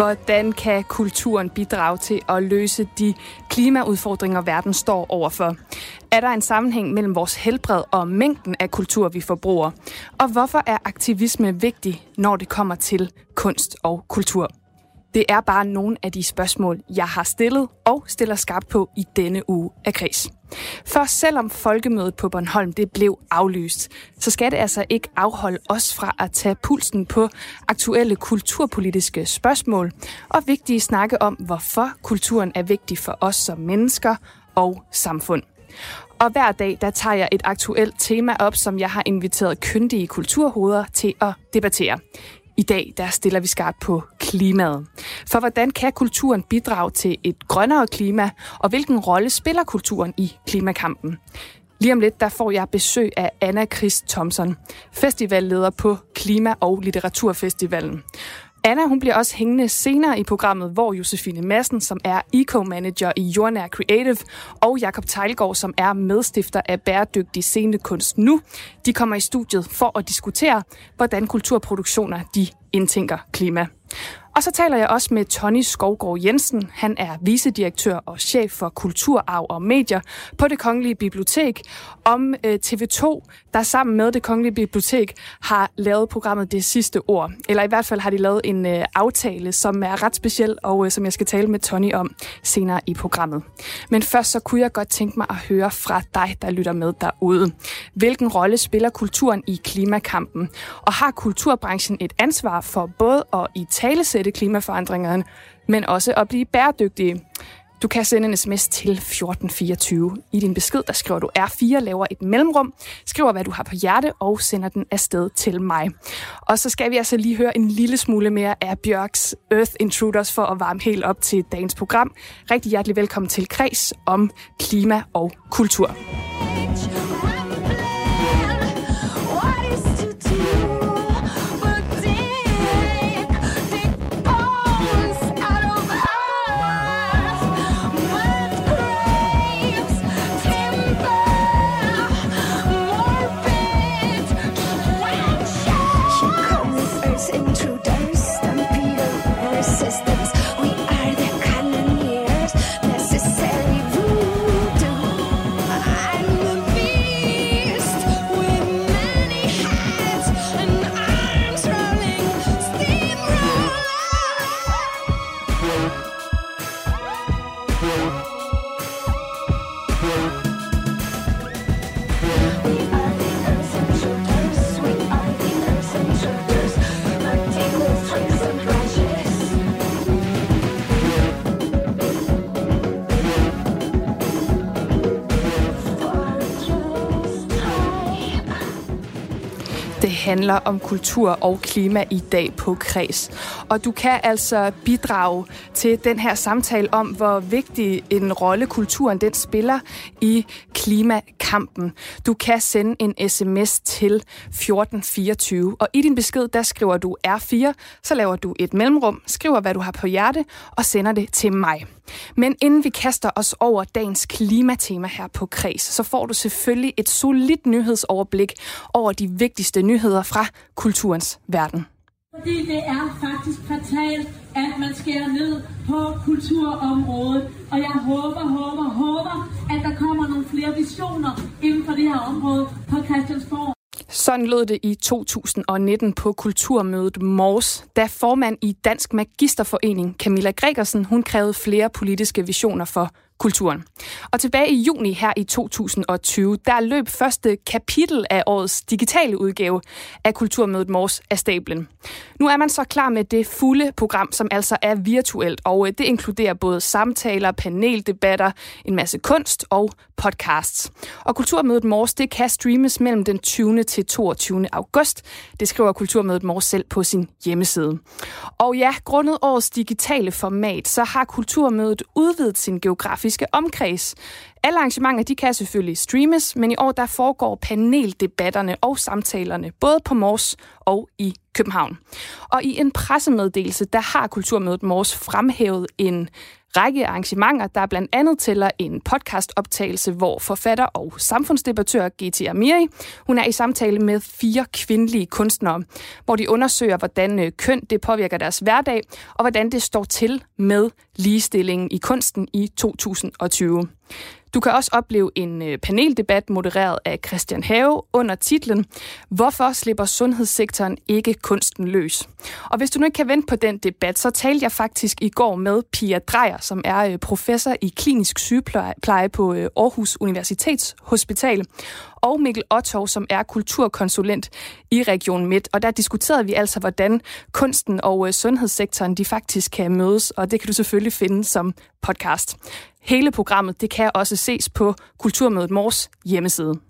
Hvordan kan kulturen bidrage til at løse de klimaudfordringer, verden står overfor? Er der en sammenhæng mellem vores helbred og mængden af kultur, vi forbruger? Og hvorfor er aktivisme vigtig, når det kommer til kunst og kultur? Det er bare nogle af de spørgsmål, jeg har stillet og stiller skarpt på i denne uge af Kris. For selvom folkemødet på Bornholm det blev aflyst, så skal det altså ikke afholde os fra at tage pulsen på aktuelle kulturpolitiske spørgsmål og vigtige snakke om, hvorfor kulturen er vigtig for os som mennesker og samfund. Og hver dag, der tager jeg et aktuelt tema op, som jeg har inviteret kyndige kulturhoveder til at debattere. I dag der stiller vi skarpt på klimaet. For hvordan kan kulturen bidrage til et grønnere klima, og hvilken rolle spiller kulturen i klimakampen? Lige om lidt, der får jeg besøg af Anna Chris Thomson, festivalleder på Klima- og Litteraturfestivalen. Anna hun bliver også hængende senere i programmet, hvor Josefine Madsen, som er eco-manager i Jordnær Creative, og Jakob Tejlgaard, som er medstifter af Bæredygtig Scenekunst Nu, de kommer i studiet for at diskutere, hvordan kulturproduktioner de indtænker klima. Og så taler jeg også med Tony Skovgaard Jensen. Han er vicedirektør og chef for kulturarv og medier på det Kongelige Bibliotek om øh, TV2, der sammen med det Kongelige Bibliotek har lavet programmet Det Sidste Ord. Eller i hvert fald har de lavet en øh, aftale, som er ret speciel og øh, som jeg skal tale med Tony om senere i programmet. Men først så kunne jeg godt tænke mig at høre fra dig, der lytter med derude. Hvilken rolle spiller kulturen i klimakampen? Og har kulturbranchen et ansvar for både at i tale sætte klimaforandringerne, men også at blive bæredygtige. Du kan sende en sms til 1424. I din besked, der skriver du R4, laver et mellemrum, skriver, hvad du har på hjerte, og sender den afsted til mig. Og så skal vi altså lige høre en lille smule mere af Bjørks Earth Intruders for at varme helt op til dagens program. Rigtig hjertelig velkommen til Kreds om klima og kultur. Handler om kultur og klima i dag på Kreds. Og du kan altså bidrage til den her samtale om, hvor vigtig en rolle kulturen den spiller i klimakampen. Du kan sende en sms til 1424, og i din besked, der skriver du R4, så laver du et mellemrum, skriver, hvad du har på hjerte, og sender det til mig. Men inden vi kaster os over dagens klimatema her på Kreds, så får du selvfølgelig et solidt nyhedsoverblik over de vigtigste nyheder fra kulturens verden. Fordi det er faktisk fatalt, at man skærer ned på kulturområdet. Og jeg håber, håber, håber, at der kommer nogle flere visioner inden for det her område på Christiansborg. Sådan lød det i 2019 på Kulturmødet Mors, da formand i Dansk Magisterforening Camilla Gregersen, hun krævede flere politiske visioner for kulturen. Og tilbage i juni her i 2020, der løb første kapitel af årets digitale udgave af Kulturmødet Mors af stablen. Nu er man så klar med det fulde program, som altså er virtuelt, og øh, det inkluderer både samtaler, paneldebatter, en masse kunst og podcasts. Og Kulturmødet Mors, det kan streames mellem den 20. til 22. august. Det skriver Kulturmødet Mors selv på sin hjemmeside. Og ja, grundet årets digitale format, så har Kulturmødet udvidet sin geografiske geografiske omkreds. Alle arrangementer de kan selvfølgelig streames, men i år der foregår paneldebatterne og samtalerne både på Mors og i København. Og i en pressemeddelelse, der har Kulturmødet Mors fremhævet en række arrangementer, der blandt andet tæller en podcastoptagelse, hvor forfatter og samfundsdebattør G.T. Amiri, hun er i samtale med fire kvindelige kunstnere, hvor de undersøger, hvordan øh, køn det påvirker deres hverdag, og hvordan det står til med ligestillingen i kunsten i 2020. Du kan også opleve en øh, paneldebat modereret af Christian Have under titlen Hvorfor slipper sundhedssektoren ikke kunsten løs? Og hvis du nu ikke kan vente på den debat, så talte jeg faktisk i går med Pia Drejer, som er øh, professor i klinisk sygepleje på Aarhus Aarhus Universitetshospital, og Mikkel Ottov, som er kulturkonsulent i Region Midt. Og der diskuterede vi altså, hvordan kunsten og øh, sundhedssektoren de faktisk kan mødes, og det kan du selvfølgelig finde som podcast. Hele programmet det kan også ses på Kulturmødet Mors hjemmeside.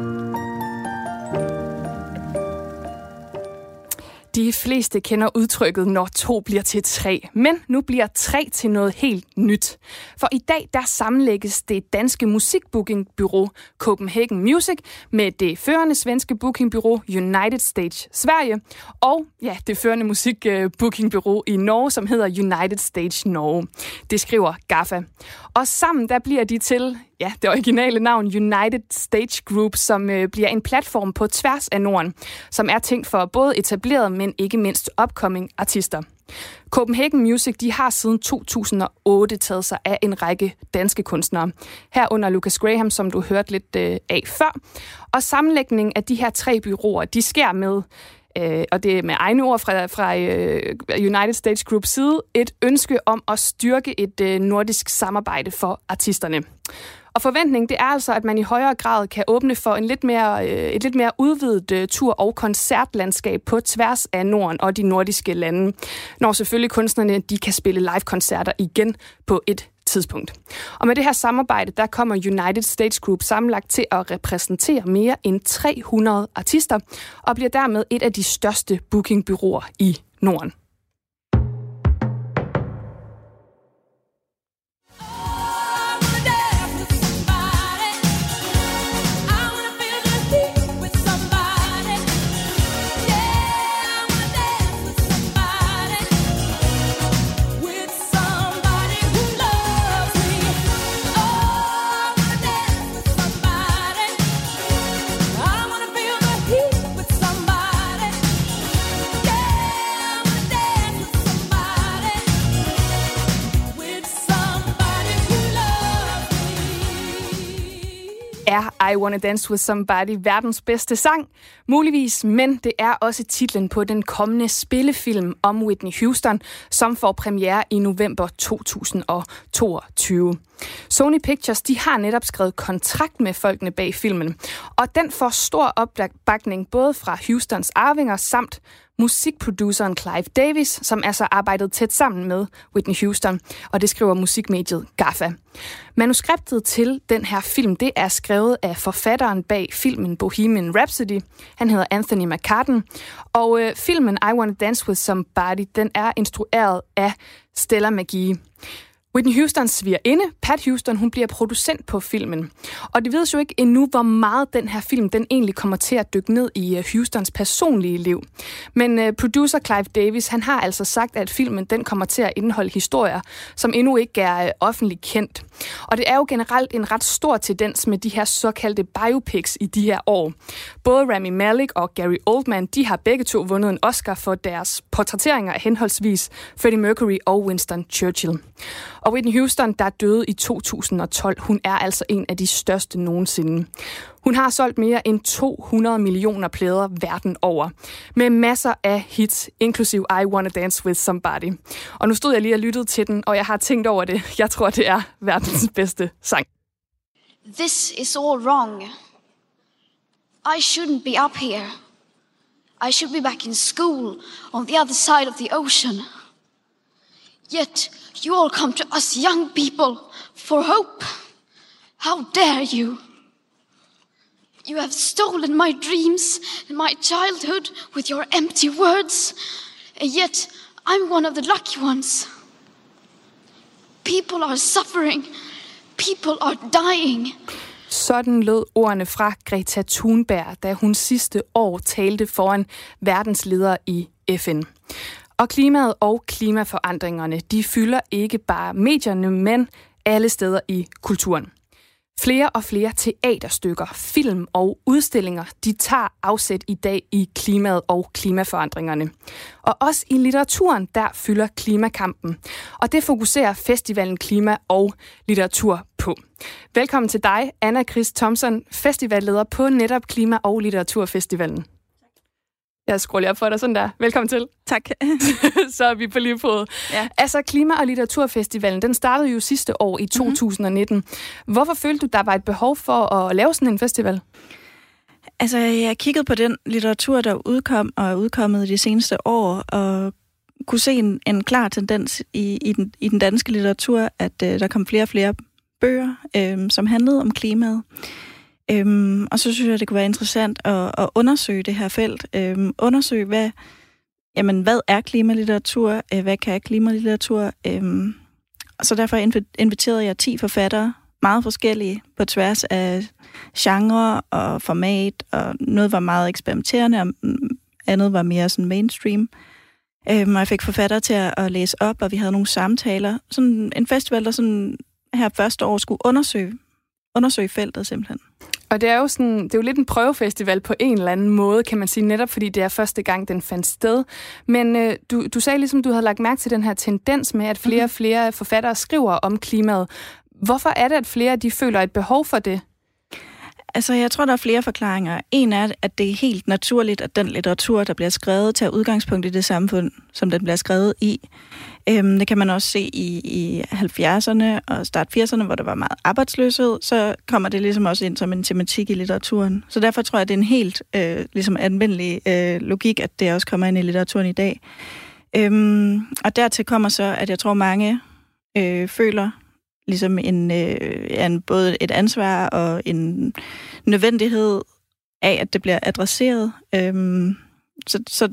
De fleste kender udtrykket, når to bliver til tre. Men nu bliver tre til noget helt nyt. For i dag der sammenlægges det danske musikbookingbyrå Copenhagen Music med det førende svenske bookingbyrå United Stage Sverige og ja, det førende musikbookingbyrå i Norge, som hedder United Stage Norge. Det skriver GAFA. Og sammen der bliver de til ja, det originale navn United Stage Group, som øh, bliver en platform på tværs af Norden, som er tænkt for både etablerede, men ikke mindst upcoming artister. Copenhagen Music de har siden 2008 taget sig af en række danske kunstnere. Herunder Lucas Graham, som du hørte lidt øh, af før. Og sammenlægningen af de her tre byråer, de sker med øh, og det er med egne ord fra, fra øh, United States Group side, et ønske om at styrke et øh, nordisk samarbejde for artisterne. Og forventningen det er altså, at man i højere grad kan åbne for en lidt mere, øh, et lidt mere udvidet øh, tur- og koncertlandskab på tværs af Norden og de nordiske lande, når selvfølgelig kunstnerne de kan spille live-koncerter igen på et tidspunkt. Og med det her samarbejde, der kommer United States Group sammenlagt til at repræsentere mere end 300 artister, og bliver dermed et af de største bookingbyråer i Norden. Er I Wanna Dance With Somebody verdens bedste sang? Muligvis, men det er også titlen på den kommende spillefilm om Whitney Houston, som får premiere i november 2022. Sony Pictures de har netop skrevet kontrakt med folkene bag filmen, og den får stor opbakning både fra Houstons arvinger samt musikproduceren Clive Davis, som altså arbejdet tæt sammen med Whitney Houston, og det skriver musikmediet GAFFA. Manuskriptet til den her film, det er skrevet af forfatteren bag filmen Bohemian Rhapsody. Han hedder Anthony McCartan, og øh, filmen I Wanna Dance With Somebody, den er instrueret af Stella McGee. Whitney Houstons svigerinde, Pat Houston, hun bliver producent på filmen. Og det ved jo ikke endnu, hvor meget den her film den egentlig kommer til at dykke ned i øh, Houstons personlige liv. Men uh, producer Clive Davis, han har altså sagt, at filmen den kommer til at indeholde historier, som endnu ikke er uh, offentligt kendt. Og det er jo generelt en ret stor tendens med de her såkaldte biopics i de her år. Både Rami Malek og Gary Oldman, de har begge to vundet en Oscar for deres portrætteringer af henholdsvis Freddie Mercury og Winston Churchill. Og Whitney Houston, der døde i 2012, hun er altså en af de største nogensinde. Hun har solgt mere end 200 millioner plader verden over, med masser af hits, inklusiv I Wanna Dance With Somebody. Og nu stod jeg lige og lyttede til den, og jeg har tænkt over det. Jeg tror, det er verdens bedste sang. This is all wrong. I shouldn't be up here. I should be back in school on the other side of the ocean. Yet you all come to us young people for hope. How dare you? You have stolen my dreams and my childhood with your empty words, and yet I'm one of the lucky ones. People are suffering. People are dying. Sådan lød ordene fra Greta Thunberg, da hun sidste år talte foran verdensledere i FN. Og klimaet og klimaforandringerne, de fylder ikke bare medierne, men alle steder i kulturen. Flere og flere teaterstykker, film og udstillinger, de tager afsæt i dag i klimaet og klimaforandringerne. Og også i litteraturen, der fylder klimakampen. Og det fokuserer festivalen Klima og Litteratur på. Velkommen til dig, Anna Chris Thomsen, festivalleder på netop Klima- og Litteraturfestivalen. Jeg lige op for dig sådan der. Velkommen til. Tak. så er vi på lige fod. Ja. Altså, Klima- og Litteraturfestivalen, den startede jo sidste år i 2019. Mm-hmm. Hvorfor følte du, der var et behov for at lave sådan en festival? Altså, jeg kiggede på den litteratur, der udkom og er udkommet de seneste år, og kunne se en, en klar tendens i, i, den, i den danske litteratur, at uh, der kom flere og flere bøger, øh, som handlede om klimaet. Øhm, og så synes jeg, det kunne være interessant at, at undersøge det her felt. Øhm, undersøge, hvad, jamen, hvad er klimalitteratur? Øh, hvad kan klimalitteratur? Øhm, og så derfor inviterede jeg 10 forfattere, meget forskellige, på tværs af genre og format, og noget var meget eksperimenterende, og andet var mere sådan mainstream. Øhm, og jeg fik forfattere til at, at læse op, og vi havde nogle samtaler. Sådan en festival, der sådan her første år skulle undersøge, undersøge feltet simpelthen. Og det er jo sådan, det er jo lidt en prøvefestival på en eller anden måde, kan man sige, netop fordi det er første gang, den fandt sted. Men øh, du, du sagde ligesom, du havde lagt mærke til den her tendens med, at flere og mhm. flere forfattere skriver om klimaet. Hvorfor er det, at flere de føler et behov for det? Altså, jeg tror, der er flere forklaringer. En er, at det er helt naturligt, at den litteratur, der bliver skrevet, tager udgangspunkt i det samfund, som den bliver skrevet i. Øhm, det kan man også se i, i 70'erne og start 80'erne, hvor der var meget arbejdsløshed. Så kommer det ligesom også ind som en tematik i litteraturen. Så derfor tror jeg, at det er en helt øh, ligesom almindelig øh, logik, at det også kommer ind i litteraturen i dag. Øhm, og dertil kommer så, at jeg tror, mange øh, føler ligesom en, øh, en, både et ansvar og en nødvendighed af, at det bliver adresseret. Øhm, så, så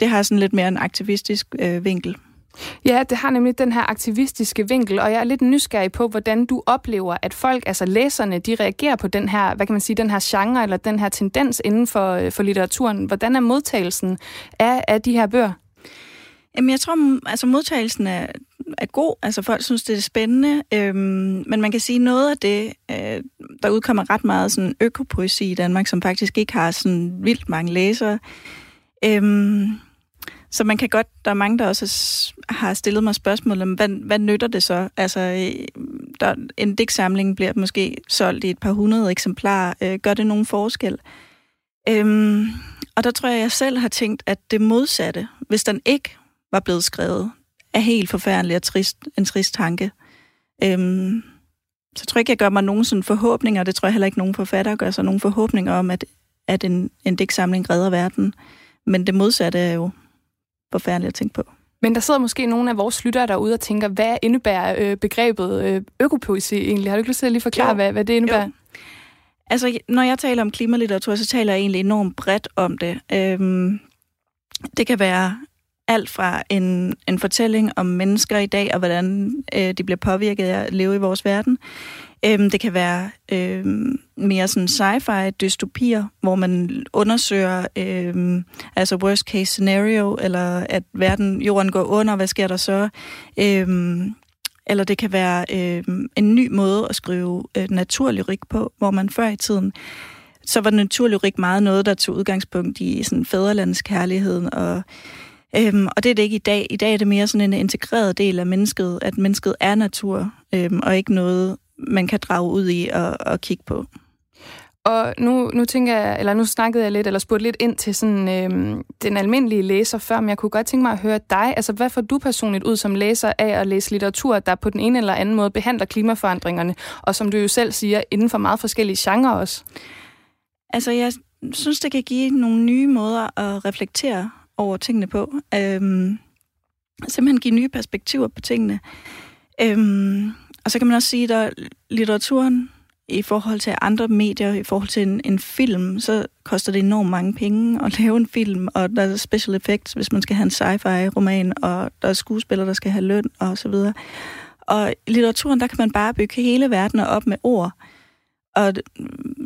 det har sådan lidt mere en aktivistisk øh, vinkel. Ja, det har nemlig den her aktivistiske vinkel, og jeg er lidt nysgerrig på, hvordan du oplever, at folk, altså læserne, de reagerer på den her, hvad kan man sige, den her genre eller den her tendens inden for, øh, for litteraturen. Hvordan er modtagelsen af, af de her bøger? Jamen, jeg tror, altså modtagelsen er, er god. Altså, folk synes, det er spændende. Øhm, men man kan sige, noget af det, øh, der udkommer ret meget sådan økopoesi i Danmark, som faktisk ikke har sådan vildt mange læsere. Øhm, så man kan godt, der er mange, der også har stillet mig spørgsmål om, hvad, hvad nytter det så? Altså, øh, der, en digtsamling bliver måske solgt i et par hundrede eksemplarer. Øh, gør det nogen forskel? Øhm, og der tror jeg, jeg selv har tænkt, at det modsatte, hvis den ikke var blevet skrevet, er helt forfærdelig og trist, en trist tanke. Øhm, så jeg tror ikke, jeg gør mig nogen sådan forhåbninger, det tror jeg heller ikke, nogen forfatter gør sig nogen forhåbninger om, at, at en, en digtsamling redder verden. Men det modsatte er jo forfærdeligt at tænke på. Men der sidder måske nogle af vores lyttere derude og tænker, hvad indebærer øh, begrebet øh, økopoesi egentlig? Har du ikke lyst til at lige forklare, hvad, hvad det indebærer? Jo. Altså, når jeg taler om klimalitteratur, så taler jeg egentlig enormt bredt om det. Øhm, det kan være alt fra en, en fortælling om mennesker i dag, og hvordan øh, de bliver påvirket af at leve i vores verden. Øhm, det kan være øhm, mere sådan sci-fi dystopier, hvor man undersøger øhm, altså worst case scenario, eller at verden, jorden går under, hvad sker der så? Øhm, eller det kan være øhm, en ny måde at skrive øh, naturlyrik på, hvor man før i tiden så var naturlyrik meget noget, der tog udgangspunkt i sådan fædrelandskærligheden og Øhm, og det er det ikke i dag. I dag er det mere sådan en integreret del af mennesket, at mennesket er natur, øhm, og ikke noget, man kan drage ud i og, og kigge på. Og nu, nu tænker jeg, eller nu snakkede jeg lidt, eller spurgte lidt ind til sådan, øhm, den almindelige læser før, men jeg kunne godt tænke mig at høre dig. Altså, hvad får du personligt ud som læser af at læse litteratur, der på den ene eller anden måde behandler klimaforandringerne, og som du jo selv siger, inden for meget forskellige genrer også? Altså, jeg synes, det kan give nogle nye måder at reflektere over tingene på. Øhm, simpelthen give nye perspektiver på tingene. Øhm, og så kan man også sige, at litteraturen i forhold til andre medier, i forhold til en, en film, så koster det enormt mange penge at lave en film, og der er special effects, hvis man skal have en sci-fi-roman, og der er skuespillere, der skal have løn, og så videre. Og i litteraturen, der kan man bare bygge hele verden op med ord. Og,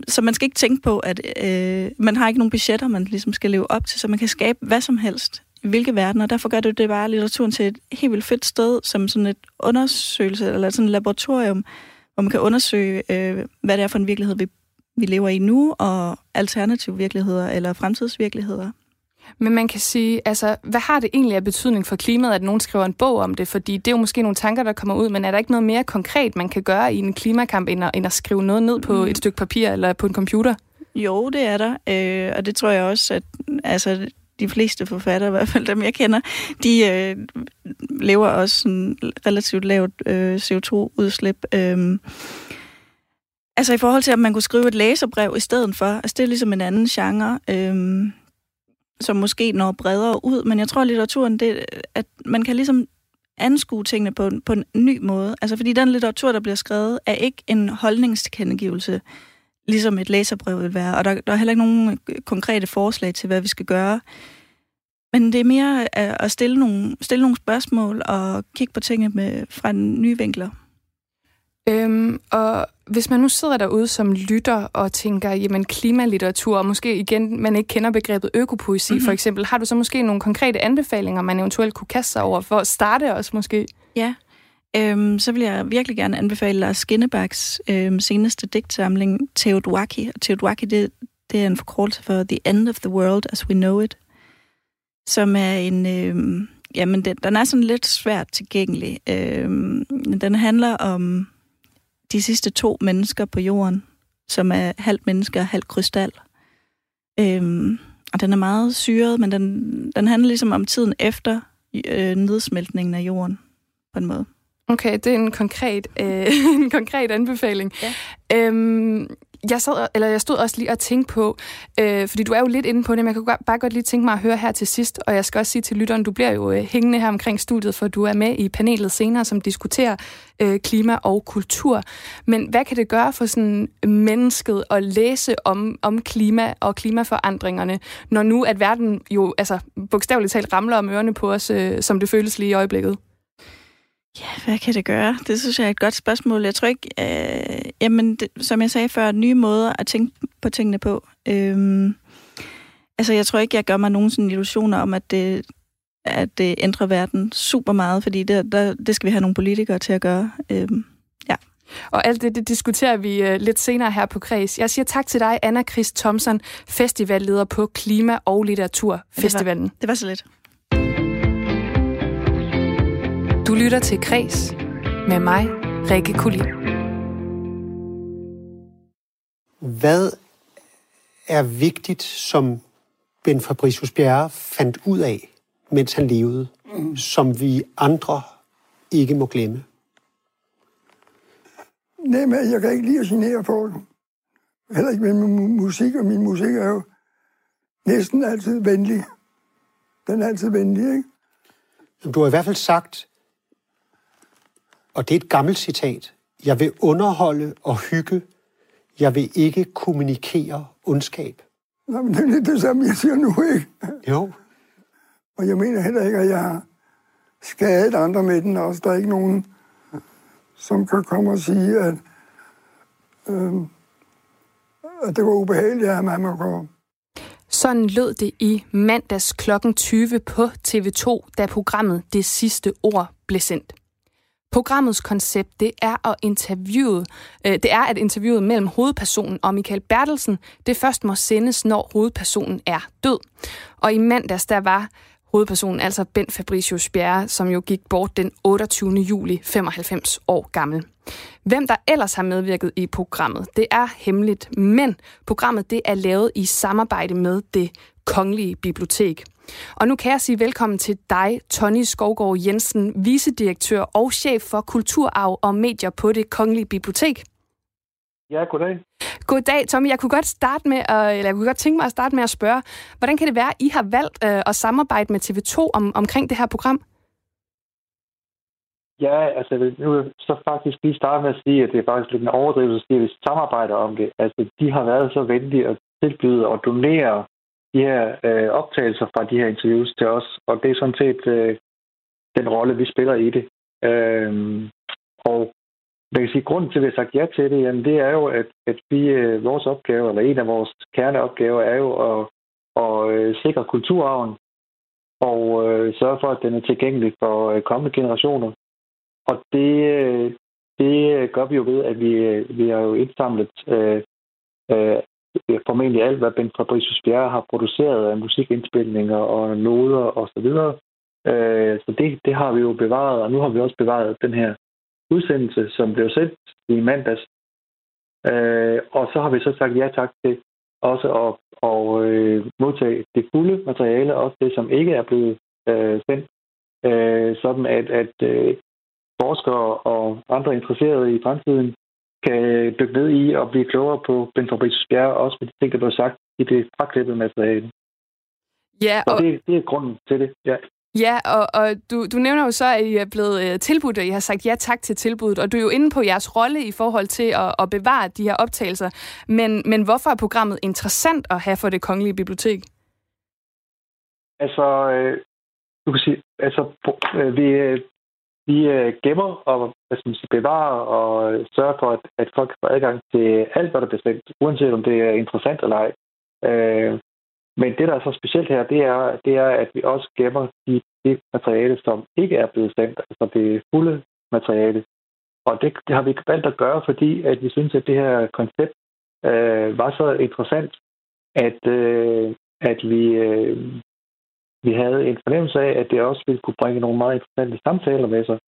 så man skal ikke tænke på, at øh, man har ikke nogen budgetter, man ligesom skal leve op til, så man kan skabe hvad som helst i hvilke verdener. Derfor gør det det bare litteraturen til et helt vildt fedt sted, som sådan et undersøgelse, eller sådan et laboratorium, hvor man kan undersøge, øh, hvad det er for en virkelighed, vi, vi lever i nu, og alternative virkeligheder eller fremtidsvirkeligheder. Men man kan sige, altså, hvad har det egentlig af betydning for klimaet, at nogen skriver en bog om det? Fordi det er jo måske nogle tanker, der kommer ud, men er der ikke noget mere konkret, man kan gøre i en klimakamp, end at, end at skrive noget ned på mm. et stykke papir eller på en computer? Jo, det er der, øh, og det tror jeg også, at altså, de fleste forfattere, i hvert fald dem jeg kender, de øh, lever også sådan relativt lavt øh, CO2-udslip. Øh, altså i forhold til, at man kunne skrive et læserbrev i stedet for, altså det er ligesom en anden genre, øh, som måske når bredere ud, men jeg tror, at litteraturen, det, at man kan ligesom anskue tingene på, på en ny måde. Altså fordi den litteratur, der bliver skrevet, er ikke en holdningstilkendegivelse, ligesom et læserbrev vil være. Og der, der er heller ikke nogen konkrete forslag til, hvad vi skal gøre. Men det er mere at stille nogle, stille nogle spørgsmål og kigge på tingene med, fra en nye vinkler. Øhm, og hvis man nu sidder derude som lytter og tænker, jamen klimalitteratur, og måske igen, man ikke kender begrebet økopoesi mm-hmm. for eksempel, har du så måske nogle konkrete anbefalinger, man eventuelt kunne kaste sig over for at starte også måske? Ja, øhm, så vil jeg virkelig gerne anbefale Lars Skinnebaks øhm, seneste digtsamling, Teodwaki. Og Teodwaki, det, det er en forkortelse for The End of the World as We Know It, som er en... Øhm, jamen, den, den er sådan lidt svært tilgængelig. Øhm, den handler om de sidste to mennesker på jorden, som er halvt mennesker og halvt krystal. Øhm, og den er meget syret, men den, den handler ligesom om tiden efter øh, nedsmeltningen af jorden, på en måde. Okay, det er en konkret, øh, en konkret anbefaling. Ja. Øhm, jeg, sad, eller jeg stod også lige og tænkte på, øh, fordi du er jo lidt inde på det, men jeg kan bare godt lige tænke mig at høre her til sidst, og jeg skal også sige til lytteren, du bliver jo øh, hængende her omkring studiet, for du er med i panelet senere, som diskuterer øh, klima og kultur. Men hvad kan det gøre for sådan mennesket at læse om, om klima og klimaforandringerne, når nu at verden jo altså, bogstaveligt talt ramler om ørerne på os, øh, som det føles lige i øjeblikket? Ja, hvad kan det gøre? Det synes jeg er et godt spørgsmål. Jeg tror ikke, øh, jamen, det, som jeg sagde før, nye måder at tænke på tingene på. Øhm, altså, jeg tror ikke, jeg gør mig nogen sådan illusioner om, at det, at det ændrer verden super meget, fordi det, der, det skal vi have nogle politikere til at gøre. Øhm, ja. Og alt det, det diskuterer vi uh, lidt senere her på Kreds. Jeg siger tak til dig, Anna Chris Thomsen, festivalleder på Klima- og Litteraturfestivalen. Det var, det var så lidt. Du lytter til Kres med mig, Rikke Kulin. Hvad er vigtigt, som Ben Fabricius Bjerre fandt ud af, mens han levede, mm. som vi andre ikke må glemme? Nej, men jeg kan ikke lide at på det. Heller ikke med min musik, og min musik er jo næsten altid venlig. Den er altid venlig, ikke? Du har i hvert fald sagt, og det er et gammelt citat. Jeg vil underholde og hygge. Jeg vil ikke kommunikere ondskab. Nå, men det er lidt det samme, jeg siger nu, ikke? Jo. Og jeg mener heller ikke, at jeg har skadet andre med den også. Der er ikke nogen, som kan komme og sige, at, øh, at det var ubehageligt, at man må gå. Sådan lød det i mandags kl. 20 på TV2, da programmet Det Sidste Ord blev sendt. Programmets koncept, det er at interviewe, øh, det er at interviewet mellem hovedpersonen og Michael Bertelsen, det først må sendes, når hovedpersonen er død. Og i mandags, der var hovedpersonen, altså Ben Fabricius Bjerre, som jo gik bort den 28. juli, 95 år gammel. Hvem der ellers har medvirket i programmet, det er hemmeligt, men programmet det er lavet i samarbejde med det Kongelige Bibliotek. Og nu kan jeg sige velkommen til dig, Tony Skovgaard Jensen, vicedirektør og chef for kulturarv og medier på det Kongelige Bibliotek. Ja, goddag. Goddag, Tommy. Jeg kunne godt starte med, at, eller jeg kunne godt tænke mig at starte med at spørge, hvordan kan det være, at I har valgt øh, at samarbejde med TV2 om, omkring det her program? Ja, altså nu vil så faktisk lige starte med at sige, at det er faktisk lidt en overdrivelse at sige, at vi samarbejder om det. Altså, de har været så venlige at tilbyde og donere de her øh, optagelser fra de her interviews til os, og det er sådan set øh, den rolle, vi spiller i det. Øh, og man kan sige, at grunden til, at vi har sagt ja til det, jamen, det er jo, at, at vi, øh, vores opgave, eller en af vores kerneopgaver, er jo at, at øh, sikre kulturarven og øh, sørge for, at den er tilgængelig for øh, kommende generationer. Og det, øh, det gør vi jo ved, at vi, øh, vi har jo indsamlet øh, øh, Øh, formentlig alt, hvad Ben Fabricius Bjerre har produceret af musikindspilninger og noder og så videre. Øh, så det, det har vi jo bevaret, og nu har vi også bevaret den her udsendelse, som blev sendt i mandags. Øh, og så har vi så sagt ja tak til også at, at øh, modtage det fulde materiale, også det, som ikke er blevet øh, sendt, øh, sådan at, at øh, forskere og andre interesserede i fremtiden kan dykke ned i og blive klogere på Ben Fabricius Bjerre, også med de ting, der blev sagt i det fraklippede materiale. Ja, og... Det, det er grunden til det, ja. Ja, og, og du, du nævner jo så, at I er blevet uh, tilbudt, og I har sagt ja tak til tilbuddet, og du er jo inde på jeres rolle i forhold til at, at bevare de her optagelser. Men, men hvorfor er programmet interessant at have for det kongelige bibliotek? Altså, øh, du kan sige, altså, øh, vi, vi øh, gemmer og hvad skal man sige, bevarer og øh, sørger for, at, at folk får adgang til alt, hvad der er bestemt, uanset om det er interessant eller ej. Øh, men det, der er så specielt her, det er, det er at vi også gemmer de, de materiale, som ikke er blevet sendt, altså det fulde materiale. Og det, det har vi valgt at gøre, fordi at vi synes, at det her koncept øh, var så interessant, at, øh, at vi, øh, vi havde en fornemmelse af, at det også ville kunne bringe nogle meget interessante samtaler med sig,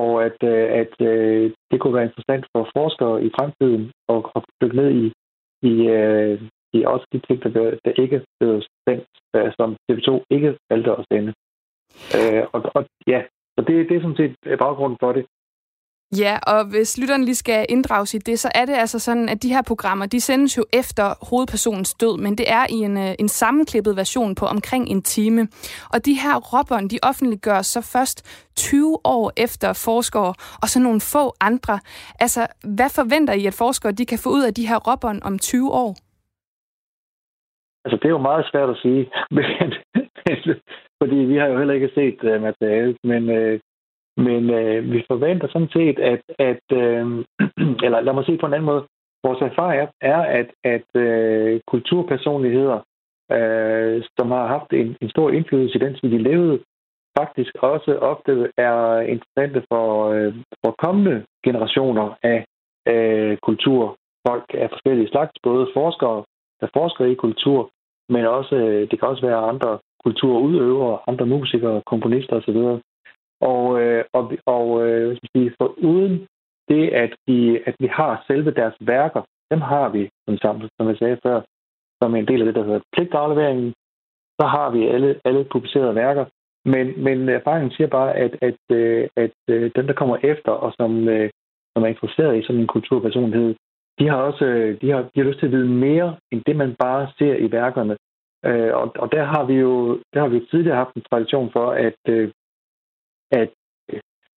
og at, øh, at øh, det kunne være interessant for forskere i fremtiden at, at dykke ned i, i, øh, i også de ting, der, der ikke blev sendt, øh, som TV2 ikke valgte at sende. Øh, og, og ja, så det, det er sådan set øh, baggrunden for det. Ja, og hvis lytteren lige skal inddrages i det, så er det altså sådan, at de her programmer, de sendes jo efter hovedpersonens død, men det er i en, øh, en sammenklippet version på omkring en time. Og de her råbånd, de offentliggøres så først 20 år efter forskere og så nogle få andre. Altså, hvad forventer I, at forskere de kan få ud af de her råbånd om 20 år? Altså, det er jo meget svært at sige, men, fordi vi har jo heller ikke set uh, materialet, men, uh, men øh, vi forventer sådan set, at, at øh, eller lad mig sige på en anden måde, vores erfaring er, at, at øh, kulturpersonligheder, øh, som har haft en, en stor indflydelse i den tid, de levede, faktisk også ofte er interessante for, øh, for kommende generationer af øh, kulturfolk af forskellige slags, både forskere, der forsker i kultur, men også, øh, det kan også være andre kulturudøvere, andre musikere, komponister osv. Og, øh, og, og øh, vi for uden det, at, de, at vi har selve deres værker, dem har vi, som, sammen, som jeg sagde før, som en del af det, der hedder pligtafleveringen, så har vi alle, alle publicerede værker. Men, men erfaringen siger bare, at, at, øh, at, at dem, der kommer efter, og som, øh, som er interesseret i sådan en kulturpersonlighed, de har også de har, de har lyst til at vide mere, end det man bare ser i værkerne. Øh, og, og der har vi jo der har vi tidligere haft en tradition for, at, øh, at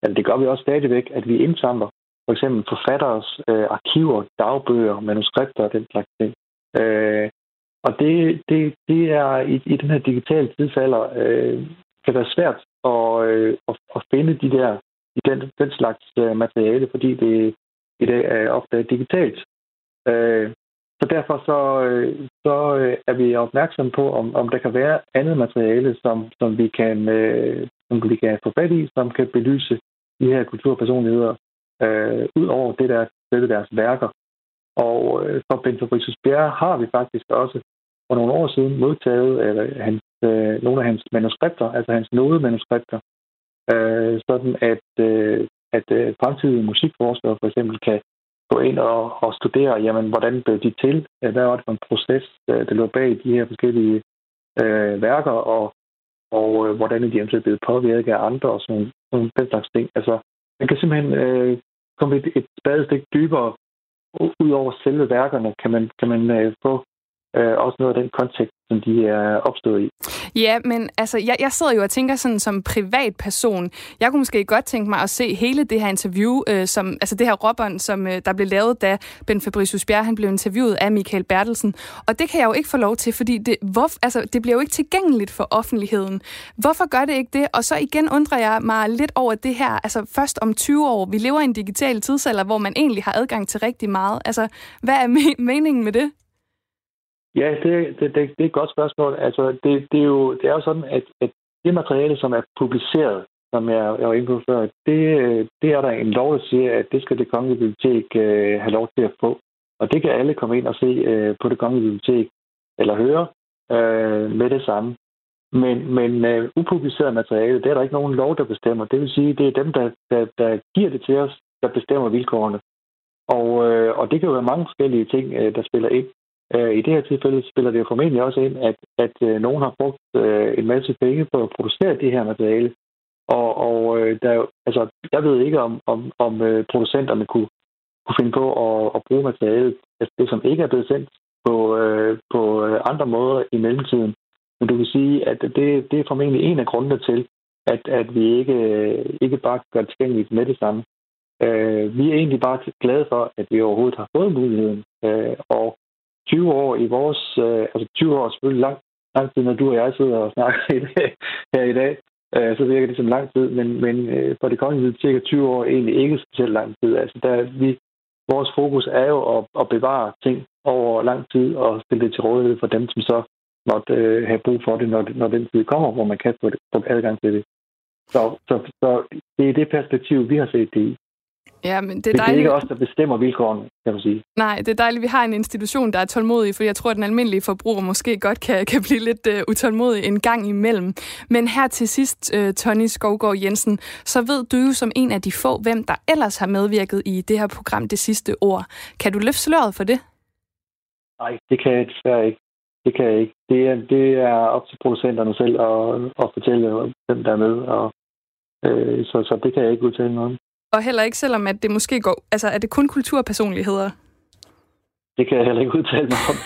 altså det gør vi også stadigvæk, at vi indsamler for eksempel forfatteres øh, arkiver, dagbøger, manuskripter og den slags ting. Øh, og det, det, det er i, i den her digitale tidsalder øh, kan være svært at, øh, at, at finde de der i den, den slags øh, materiale, fordi det i dag er ofte digitalt. Øh, så derfor så, øh, så øh, er vi opmærksomme på, om, om der kan være andet materiale, som, som, vi kan, øh, som vi kan få fat i, som kan belyse de her kulturpersonligheder øh, ud over det, der er deres værker. Og øh, for Fabricius Bjerre har vi faktisk også for nogle år siden modtaget eller hans, øh, nogle af hans manuskripter, altså hans nodemanuskripter, øh, sådan at, øh, at øh, fremtidige musikforskere for eksempel kan gå ind og, og studere, jamen, hvordan blev de til? Hvad var det for en proces, øh, der lå bag de her forskellige øh, værker, og, og øh, hvordan er de eventuelt blevet påvirket af andre, og sådan nogle den slags ting. Altså, man kan simpelthen øh, komme et, et spadestik dybere ud over selve værkerne, kan man, kan man øh, få øh, også noget af den kontekst, som de er opstået i. Ja, men altså, jeg, jeg sidder jo og tænker sådan som privatperson. Jeg kunne måske godt tænke mig at se hele det her interview, øh, som, altså det her råbånd, som øh, der blev lavet, da Ben Fabricius Bjerg han blev interviewet af Michael Bertelsen. Og det kan jeg jo ikke få lov til, fordi det, hvor, altså, det bliver jo ikke tilgængeligt for offentligheden. Hvorfor gør det ikke det? Og så igen undrer jeg mig lidt over det her, altså først om 20 år. Vi lever i en digital tidsalder, hvor man egentlig har adgang til rigtig meget. Altså, hvad er me- meningen med det? Ja, det, det, det, det er et godt spørgsmål. Altså, det, det, er, jo, det er jo sådan, at, at det materiale, som er publiceret, som jeg, jeg var inde på før, det, det er der en lov, der siger, at det skal det kongelige bibliotek øh, have lov til at få. Og det kan alle komme ind og se øh, på det kongelige bibliotek, eller høre øh, med det samme. Men, men øh, upubliceret materiale, det er der ikke nogen lov, der bestemmer. Det vil sige, det er dem, der, der, der giver det til os, der bestemmer vilkårene. Og, øh, og det kan jo være mange forskellige ting, øh, der spiller ind. Øh, I det her tilfælde spiller det jo formentlig også ind, at, at øh, nogen har brugt øh, en masse penge på at producere det her materiale. Og, og øh, der, altså, jeg ved ikke, om, om, om øh, producenterne kunne, kunne finde på at, at bruge materialet, altså det som ikke er blevet sendt på, øh, på øh, andre måder i mellemtiden. Men du kan sige, at det, det er formentlig en af grundene til, at, at vi ikke, øh, ikke bare gør det tilgængeligt med det samme. Øh, vi er egentlig bare glade for, at vi overhovedet har fået muligheden. Øh, og 20 år i vores... Øh, altså 20 år er selvfølgelig lang, lang tid, når du og jeg sidder og snakker i dag, her i dag. Øh, så virker det som lang tid, men, men øh, for det kongelige cirka 20 år egentlig ikke specielt lang tid. Altså der, vi, vores fokus er jo at, at bevare ting over lang tid og stille det til rådighed for dem, som så måtte øh, have brug for det, når, når den tid kommer, hvor man kan få, det, få adgang til det. Så, så, så det er det perspektiv, vi har set det i. Ja, men det er, dejligt. det er ikke os, der bestemmer vilkårene, kan man sige. Nej, det er dejligt, at vi har en institution, der er tålmodig, for jeg tror, at den almindelige forbruger måske godt kan, kan blive lidt uh, utålmodig en gang imellem. Men her til sidst, uh, Tony Skovgaard Jensen, så ved du jo som en af de få, hvem der ellers har medvirket i det her program det sidste år. Kan du løfte sløret for det? Nej, det kan jeg desværre ikke. Det kan jeg ikke. Det er, det er op til producenterne selv at, at fortælle, hvem der er med. Og, øh, så, så det kan jeg ikke udtale noget om. Og heller ikke, selvom at det måske går... Altså, er det kun kulturpersonligheder? Det kan jeg heller ikke udtale mig om.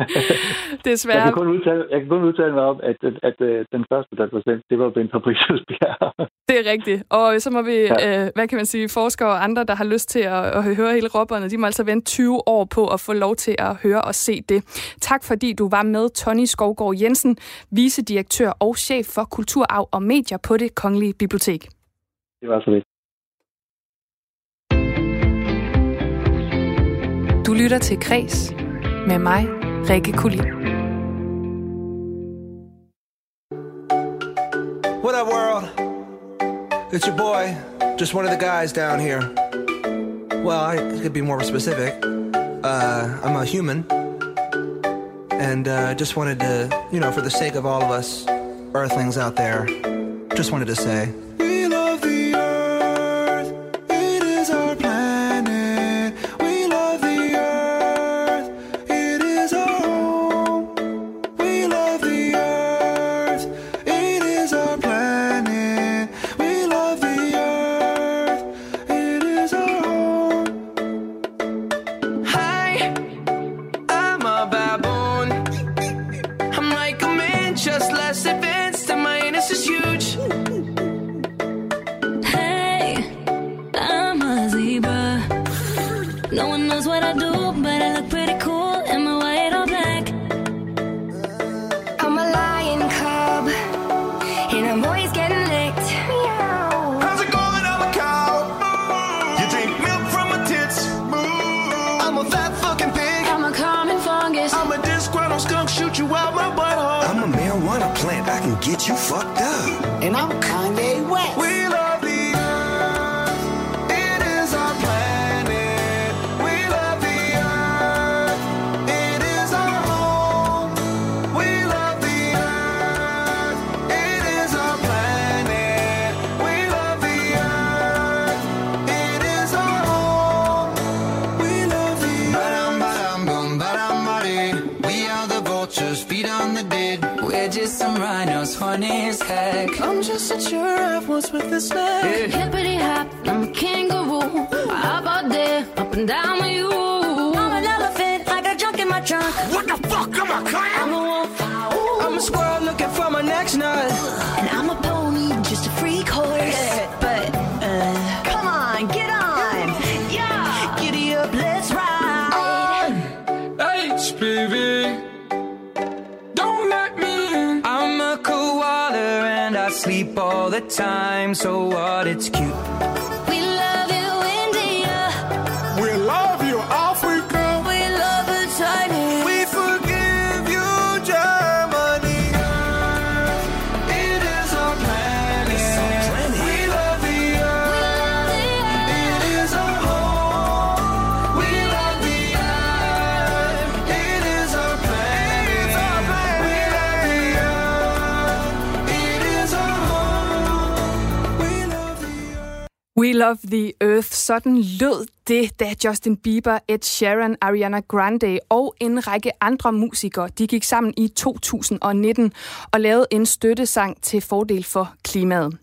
det er svært. Jeg kan kun udtale, jeg kan kun udtale mig om, at, at, at, at øh, den første, der var sendt, det var Ben Fabricius Bjerre. det er rigtigt. Og så må vi, ja. øh, hvad kan man sige, forskere og andre, der har lyst til at, at høre hele robberne, de må altså vente 20 år på at få lov til at høre og se det. Tak fordi du var med, Tony Skovgaard Jensen, vicedirektør og chef for kulturarv og medier på det Kongelige Bibliotek. Det var så lidt. Lytter til Kres med mig, Rikke Kulin. What up, world? It's your boy, just one of the guys down here. Well, I could be more specific. Uh, I'm a human. And uh, just wanted to, you know, for the sake of all of us earthlings out there, just wanted to say, since you arrived once with this leg. Yeah. Hippity hop, I'm a kangaroo. Up all day, up and down with you. I'm an elephant, I got junk in my trunk. What the fuck am I, clown? So what? It's We Love the Earth. Sådan lød det, da Justin Bieber, Ed Sheeran, Ariana Grande og en række andre musikere de gik sammen i 2019 og lavede en støttesang til fordel for klimaet.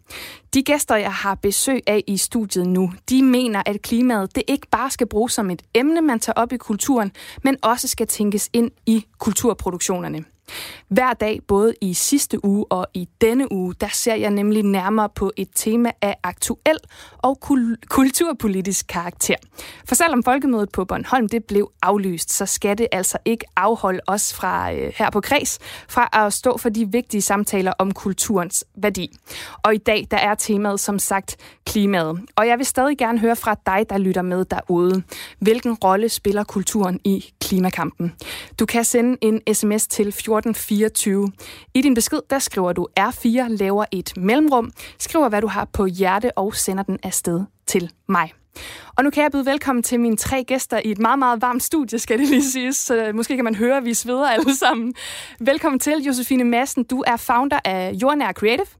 De gæster, jeg har besøg af i studiet nu, de mener, at klimaet det ikke bare skal bruges som et emne, man tager op i kulturen, men også skal tænkes ind i kulturproduktionerne. Hver dag, både i sidste uge og i denne uge, der ser jeg nemlig nærmere på et tema af aktuel og kul- kulturpolitisk karakter. For selvom folkemødet på Bornholm det blev aflyst, så skal det altså ikke afholde os fra øh, her på Kreds fra at stå for de vigtige samtaler om kulturens værdi. Og i dag, der er temaet som sagt klimaet. Og jeg vil stadig gerne høre fra dig, der lytter med derude. Hvilken rolle spiller kulturen i klimakampen? Du kan sende en sms til 1424. I din besked, der skriver du R4, laver et mellemrum, skriver hvad du har på hjerte og sender den afsted til mig. Og nu kan jeg byde velkommen til mine tre gæster i et meget, meget varmt studie, skal det lige siges. Så øh, måske kan man høre, at vi sveder alle sammen. Velkommen til, Josefine Madsen. Du er founder af Jordnær Creative.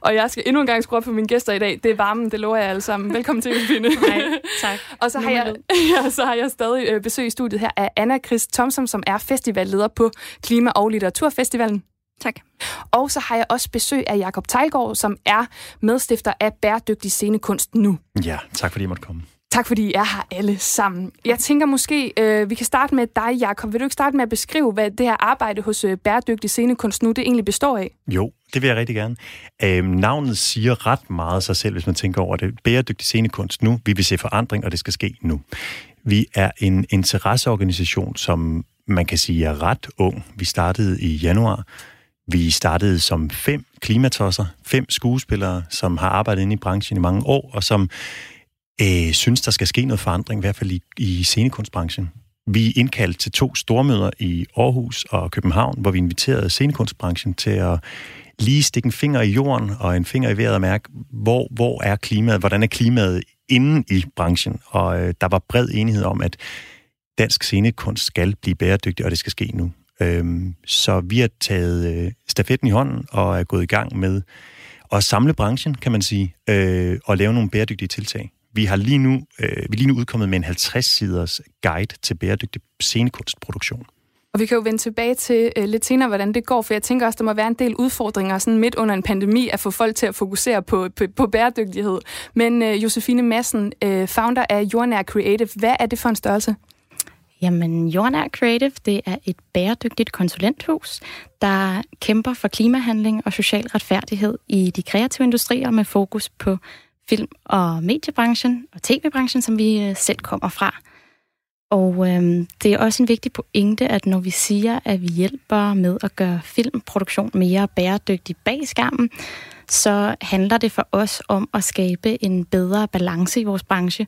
Og jeg skal endnu en gang skrue op for mine gæster i dag. Det er varmen, det lover jeg alle sammen. Velkommen til, Josefine. Nej, tak. og så har, jeg, ja, så har jeg stadig øh, besøg i studiet her af Anna Chris Thomsen, som er festivalleder på Klima- og Litteraturfestivalen. Tak. Og så har jeg også besøg af Jakob Tejlgaard, som er medstifter af Bæredygtig Scenekunst Nu. Ja, tak fordi jeg måtte komme. Tak fordi I er her alle sammen. Jeg tænker måske, øh, vi kan starte med dig, Jakob. Vil du ikke starte med at beskrive, hvad det her arbejde hos øh, Bæredygtig Scenekunst Nu, det egentlig består af? Jo, det vil jeg rigtig gerne. Øhm, navnet siger ret meget sig selv, hvis man tænker over det. Bæredygtig scenekunst nu. Vi vil se forandring, og det skal ske nu. Vi er en interesseorganisation, som man kan sige er ret ung. Vi startede i januar. Vi startede som fem klimatosser, fem skuespillere, som har arbejdet inde i branchen i mange år, og som øh, synes, der skal ske noget forandring, i hvert fald i, i scenekunstbranchen. Vi er indkaldt til to stormøder i Aarhus og København, hvor vi inviterede scenekunstbranchen til at lige stikke en finger i jorden og en finger i vejret og mærke, hvor, hvor er klimaet, hvordan er klimaet inden i branchen. Og øh, der var bred enighed om, at dansk scenekunst skal blive bæredygtig, og det skal ske nu. Øhm, så vi har taget øh, stafetten i hånden og er gået i gang med at samle branchen, kan man sige, øh, og lave nogle bæredygtige tiltag. Vi har lige nu, øh, vi er lige nu udkommet med en 50-siders guide til bæredygtig scenekunstproduktion. Og vi kan jo vende tilbage til øh, lidt senere, hvordan det går, for jeg tænker også, der må være en del udfordringer sådan midt under en pandemi at få folk til at fokusere på, på, på bæredygtighed. Men øh, Josefine Madsen, øh, founder af Jordnær Creative, hvad er det for en størrelse? Jamen, Jordnær Creative, det er et bæredygtigt konsulenthus, der kæmper for klimahandling og social retfærdighed i de kreative industrier med fokus på film- og mediebranchen og tv-branchen, som vi øh, selv kommer fra. Og øhm, det er også en vigtig pointe, at når vi siger, at vi hjælper med at gøre filmproduktion mere bæredygtig bag skærmen, så handler det for os om at skabe en bedre balance i vores branche,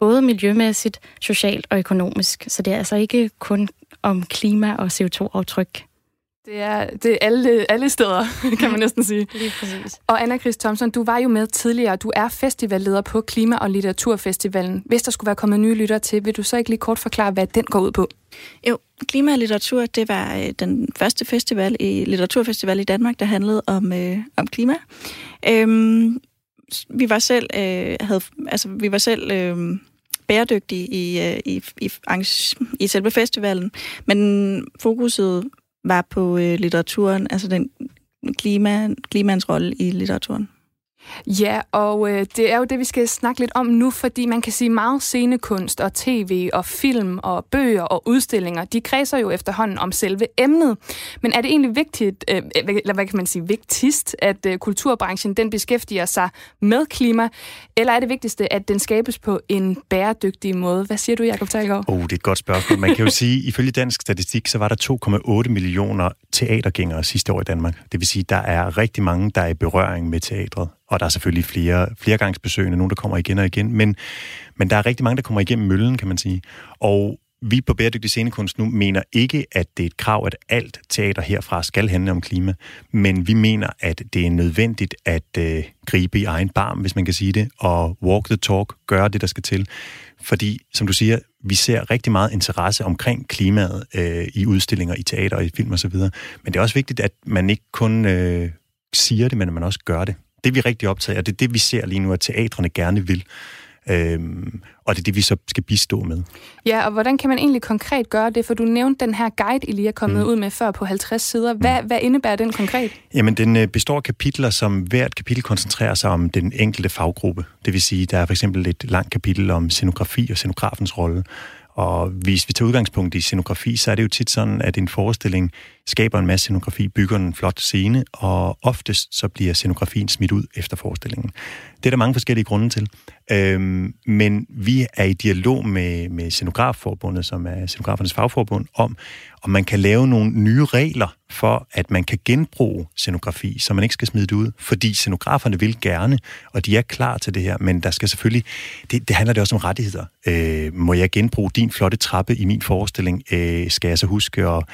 både miljømæssigt, socialt og økonomisk. Så det er altså ikke kun om klima- og CO2-aftryk. Det er, det er alle, alle steder, kan man næsten sige. Lige præcis. Og Anna Chris Thomsen, du var jo med tidligere. Du er festivalleder på Klima- og Litteraturfestivalen. Hvis der skulle være kommet nye lytter til, vil du så ikke lige kort forklare, hvad den går ud på? Jo, Klima og Litteratur, det var øh, den første festival i litteraturfestival i Danmark, der handlede om, øh, om klima. Øhm, vi var selv, øh, havde, altså, vi var selv øh, bæredygtige i, øh, i, i, i selve festivalen, men fokuset var på øh, litteraturen, altså den klima, klimaens rolle i litteraturen. Ja, og øh, det er jo det, vi skal snakke lidt om nu, fordi man kan sige meget scenekunst og tv og film og bøger og udstillinger, de kredser jo efterhånden om selve emnet. Men er det egentlig vigtigt, øh, eller hvad kan man sige, vigtigst, at øh, kulturbranchen den beskæftiger sig med klima, eller er det vigtigste, at den skabes på en bæredygtig måde? Hvad siger du, Jacob Talgaard? Oh, det er et godt spørgsmål. Man kan jo sige, ifølge dansk statistik, så var der 2,8 millioner teatergængere sidste år i Danmark. Det vil sige, der er rigtig mange, der er i berøring med teatret. Og der er selvfølgelig flere flere gangs besøgende, nogen, der kommer igen og igen. Men, men der er rigtig mange, der kommer igennem møllen, kan man sige. Og vi på Bæredygtig Scenekunst nu mener ikke, at det er et krav, at alt teater herfra skal handle om klima, men vi mener, at det er nødvendigt at øh, gribe i egen barm, hvis man kan sige det, og walk the talk, gøre det, der skal til. Fordi, som du siger, vi ser rigtig meget interesse omkring klimaet øh, i udstillinger, i teater og i film osv., men det er også vigtigt, at man ikke kun øh, siger det, men at man også gør det. Det er vi rigtig optaget af, det er det, vi ser lige nu, at teatrene gerne vil. Øhm, og det er det, vi så skal bistå med. Ja, og hvordan kan man egentlig konkret gøre det? For du nævnte den her guide, I lige er kommet mm. ud med før på 50 sider. Hvad, mm. hvad indebærer den konkret? Jamen, den øh, består af kapitler, som hvert kapitel koncentrerer sig om den enkelte faggruppe. Det vil sige, der er for eksempel et langt kapitel om scenografi og scenografens rolle. Og hvis vi tager udgangspunkt i scenografi, så er det jo tit sådan, at en forestilling skaber en masse scenografi, bygger en flot scene, og oftest så bliver scenografien smidt ud efter forestillingen. Det er der mange forskellige grunde til. Øhm, men vi er i dialog med, med Scenografforbundet, som er Scenografernes fagforbund, om, om man kan lave nogle nye regler for, at man kan genbruge scenografi, så man ikke skal smide det ud. Fordi scenograferne vil gerne, og de er klar til det her, men der skal selvfølgelig, det, det handler det også om rettigheder. Øh, må jeg genbruge din flotte trappe i min forestilling? Øh, skal jeg så huske at,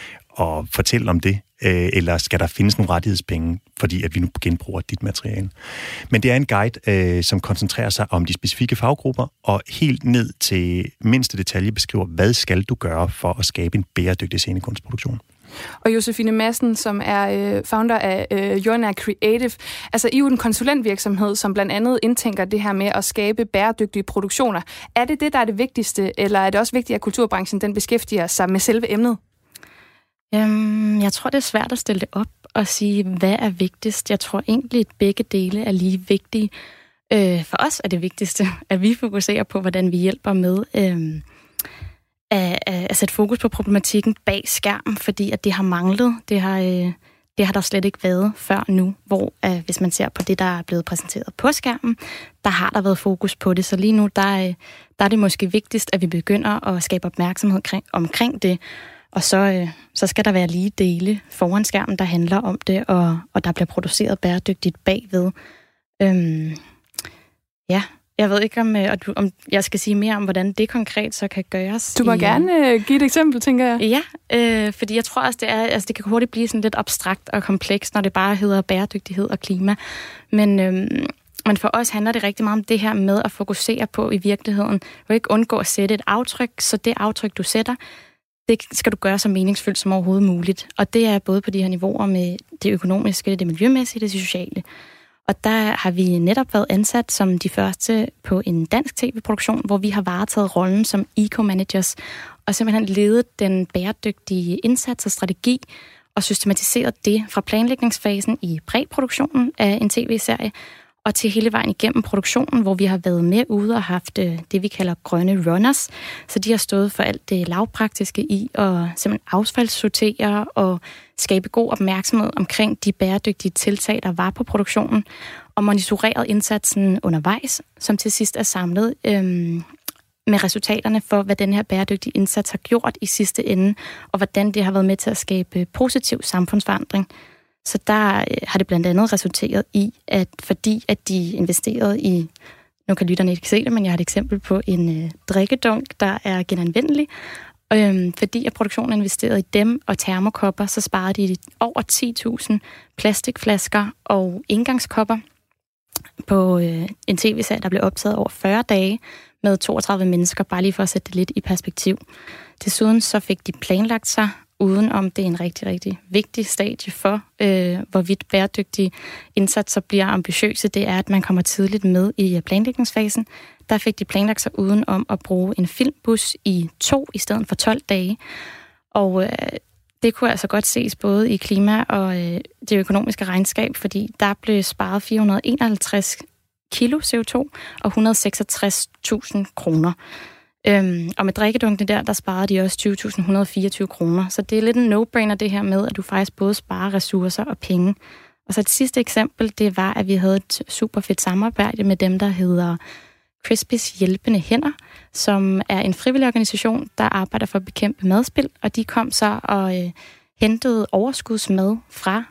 at fortælle om det? Øh, eller skal der findes nogle rettighedspenge, fordi at vi nu genbruger dit materiale? Men det er en guide, øh, som koncentrerer sig om de specifikke faggrupper, og helt ned til mindste detalje beskriver, hvad skal du gøre for at skabe en bæredygtig scenekunstproduktion? Og Josefine Madsen, som er øh, founder af øh, Jørgen Creative. Altså, I er jo en konsulentvirksomhed, som blandt andet indtænker det her med at skabe bæredygtige produktioner. Er det det, der er det vigtigste, eller er det også vigtigt, at kulturbranchen den beskæftiger sig med selve emnet? Øhm, jeg tror, det er svært at stille det op og sige, hvad er vigtigst. Jeg tror egentlig, at begge dele er lige vigtige. Øh, for os er det vigtigste, at vi fokuserer på, hvordan vi hjælper med øh, at, at sætte fokus på problematikken bag skærmen, fordi at det har manglet. Det har, øh, det har der slet ikke været før nu, hvor øh, hvis man ser på det, der er blevet præsenteret på skærmen, der har der været fokus på det. Så lige nu, der, øh, der er det måske vigtigst, at vi begynder at skabe opmærksomhed omkring, omkring det, og så, øh, så skal der være lige dele foran skærmen, der handler om det, og, og der bliver produceret bæredygtigt bagved. Øhm, ja, jeg ved ikke, om, øh, du, om jeg skal sige mere om, hvordan det konkret så kan gøres. Du må i, gerne øh, give et eksempel, tænker jeg. Ja, øh, fordi jeg tror også, det, er, altså, det kan hurtigt blive sådan lidt abstrakt og komplekst, når det bare hedder bæredygtighed og klima. Men, øh, men for os handler det rigtig meget om det her med at fokusere på i virkeligheden. Du vil ikke undgå at sætte et aftryk, så det aftryk, du sætter, det skal du gøre så meningsfyldt som overhovedet muligt. Og det er både på de her niveauer med det økonomiske, det miljømæssige, det sociale. Og der har vi netop været ansat som de første på en dansk tv-produktion, hvor vi har varetaget rollen som eco-managers og simpelthen ledet den bæredygtige indsats og strategi og systematiseret det fra planlægningsfasen i præproduktionen af en tv-serie og til hele vejen igennem produktionen, hvor vi har været med ude og haft øh, det, vi kalder grønne runners. Så de har stået for alt det lavpraktiske i at simpelthen affaldssortere og skabe god opmærksomhed omkring de bæredygtige tiltag, der var på produktionen, og monitoreret indsatsen undervejs, som til sidst er samlet øhm, med resultaterne for, hvad den her bæredygtige indsats har gjort i sidste ende, og hvordan det har været med til at skabe positiv samfundsforandring. Så der øh, har det blandt andet resulteret i, at fordi at de investerede i, nu kan lytterne ikke se det, men jeg har et eksempel på en øh, drikkedunk, der er genanvendelig, Øhm, fordi at produktionen investerede i dem og termokopper, så sparede de over 10.000 plastikflasker og indgangskopper på øh, en tv-serie, der blev optaget over 40 dage med 32 mennesker, bare lige for at sætte det lidt i perspektiv. Desuden så fik de planlagt sig uden om det er en rigtig, rigtig vigtig stadie for, øh, hvorvidt bæredygtige indsatser bliver ambitiøse, det er, at man kommer tidligt med i øh, planlægningsfasen. Der fik de planlagt sig uden om at bruge en filmbus i to i stedet for 12 dage. Og øh, det kunne altså godt ses både i klima og øh, det økonomiske regnskab, fordi der blev sparet 451 kilo CO2 og 166.000 kroner. Øhm, og med drikkedunkene der, der sparede de også 20.124 kroner. Så det er lidt en no-brainer det her med, at du faktisk både sparer ressourcer og penge. Og så et sidste eksempel, det var, at vi havde et super fedt samarbejde med dem, der hedder Crispis Hjælpende Hænder, som er en frivillig organisation, der arbejder for at bekæmpe madspil, og de kom så og øh, hentede overskudsmad fra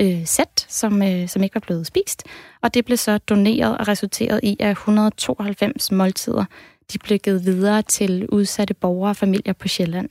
øh, sæt, som, øh, som ikke var blevet spist, og det blev så doneret og resulteret i, at 192 måltider de blev givet videre til udsatte borgere og familier på Sjælland.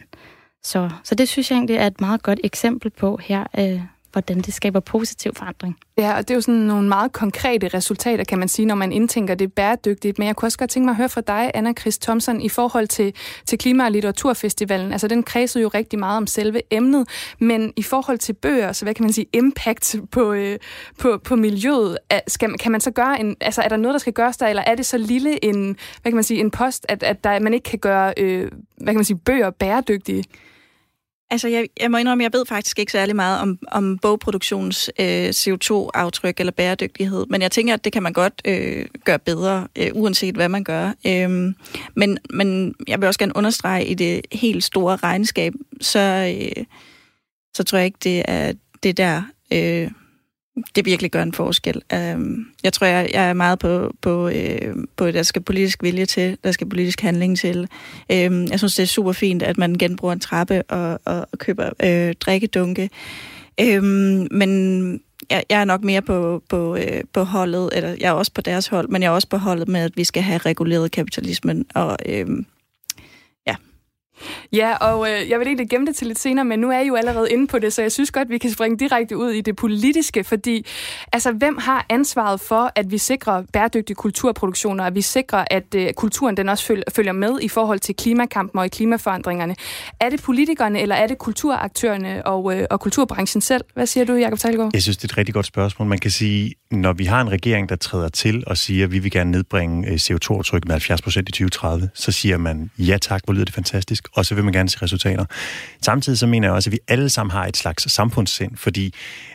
Så, så det synes jeg egentlig er et meget godt eksempel på her, øh, hvordan det skaber positiv forandring. Ja, og det er jo sådan nogle meget konkrete resultater, kan man sige, når man indtænker det bæredygtigt. Men jeg kunne også godt tænke mig at høre fra dig, Anna Chris Thomsen, i forhold til, til Klima- og Litteraturfestivalen. Altså, den kredsede jo rigtig meget om selve emnet, men i forhold til bøger, så hvad kan man sige, impact på, øh, på, på miljøet, skal, kan man så gøre en, altså er der noget, der skal gøres der, eller er det så lille en, hvad kan man sige, en post, at, at der, man ikke kan gøre, øh, hvad kan man sige, bøger bæredygtige? Altså, jeg, jeg må indrømme, jeg ved faktisk ikke særlig meget om, om bogproduktionens øh, CO2-aftryk eller bæredygtighed, men jeg tænker, at det kan man godt øh, gøre bedre, øh, uanset hvad man gør. Øhm, men, men jeg vil også gerne understrege, i det helt store regnskab, så, øh, så tror jeg ikke, det er det der, øh, det virkelig gør en forskel. Øhm, jeg tror, jeg, jeg er meget på, på, øh, på, at der skal politisk vilje til, der skal politisk handling til. Øhm, jeg synes, det er super fint, at man genbruger en trappe og, og, og køber øh, drikkedunke. Øhm, men jeg, jeg er nok mere på, på, øh, på holdet, eller jeg er også på deres hold, men jeg er også på holdet med, at vi skal have reguleret kapitalismen og... Øh, Ja, og øh, jeg vil egentlig gemme det til lidt senere, men nu er I jo allerede inde på det, så jeg synes godt, vi kan springe direkte ud i det politiske, fordi altså, hvem har ansvaret for, at vi sikrer bæredygtige kulturproduktioner, at vi sikrer, at øh, kulturen den også følger, følger med i forhold til klimakampen og i klimaforandringerne? Er det politikerne, eller er det kulturaktørerne og, øh, og kulturbranchen selv? Hvad siger du, Jacob Talgaard? Jeg synes, det er et rigtig godt spørgsmål. Man kan sige, når vi har en regering, der træder til og siger, at vi vil gerne nedbringe øh, CO2-aftryk med 70 procent i 2030, så siger man, ja tak, hvor lyder det fantastisk, og så vil man gerne se resultater. Samtidig så mener jeg også, at vi alle sammen har et slags samfundssind, fordi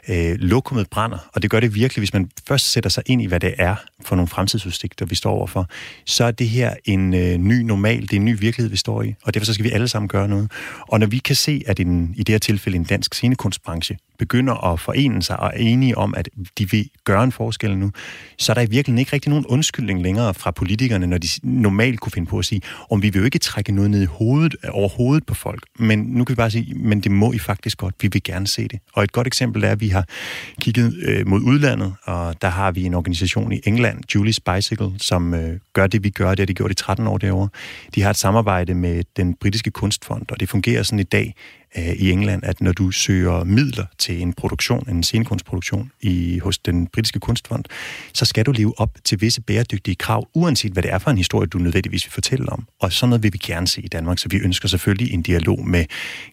øh, lokummet brænder, og det gør det virkelig, hvis man først sætter sig ind i, hvad det er for nogle fremtidsudsigter, vi står overfor, så er det her en øh, ny normal, det er en ny virkelighed, vi står i, og derfor så skal vi alle sammen gøre noget. Og når vi kan se, at en, i det her tilfælde en dansk scenekunstbranche begynder at forene sig og er enige om, at de vil gøre en forskel nu, så er der i virkeligheden ikke rigtig nogen undskyldning længere fra politikerne, når de normalt kunne finde på at sige, om vi vil jo ikke trække noget ned i hovedet, overhovedet på folk, men nu kan vi bare sige, men det må I faktisk godt, vi vil gerne se det. Og et godt eksempel er, at vi har kigget øh, mod udlandet, og der har vi en organisation i England, Julie's Bicycle, som øh, gør det, vi gør, det har de gjort i 13 år derovre. De har et samarbejde med den britiske kunstfond, og det fungerer sådan i dag, øh, i England, at når du søger midler til en produktion, en scenekunstproduktion i, hos den britiske kunstfond, så skal du leve op til visse bæredygtige krav, uanset hvad det er for en historie, du nødvendigvis vil fortælle om. Og sådan noget vil vi gerne se i Danmark, så vi ønsker selvfølgelig en dialog med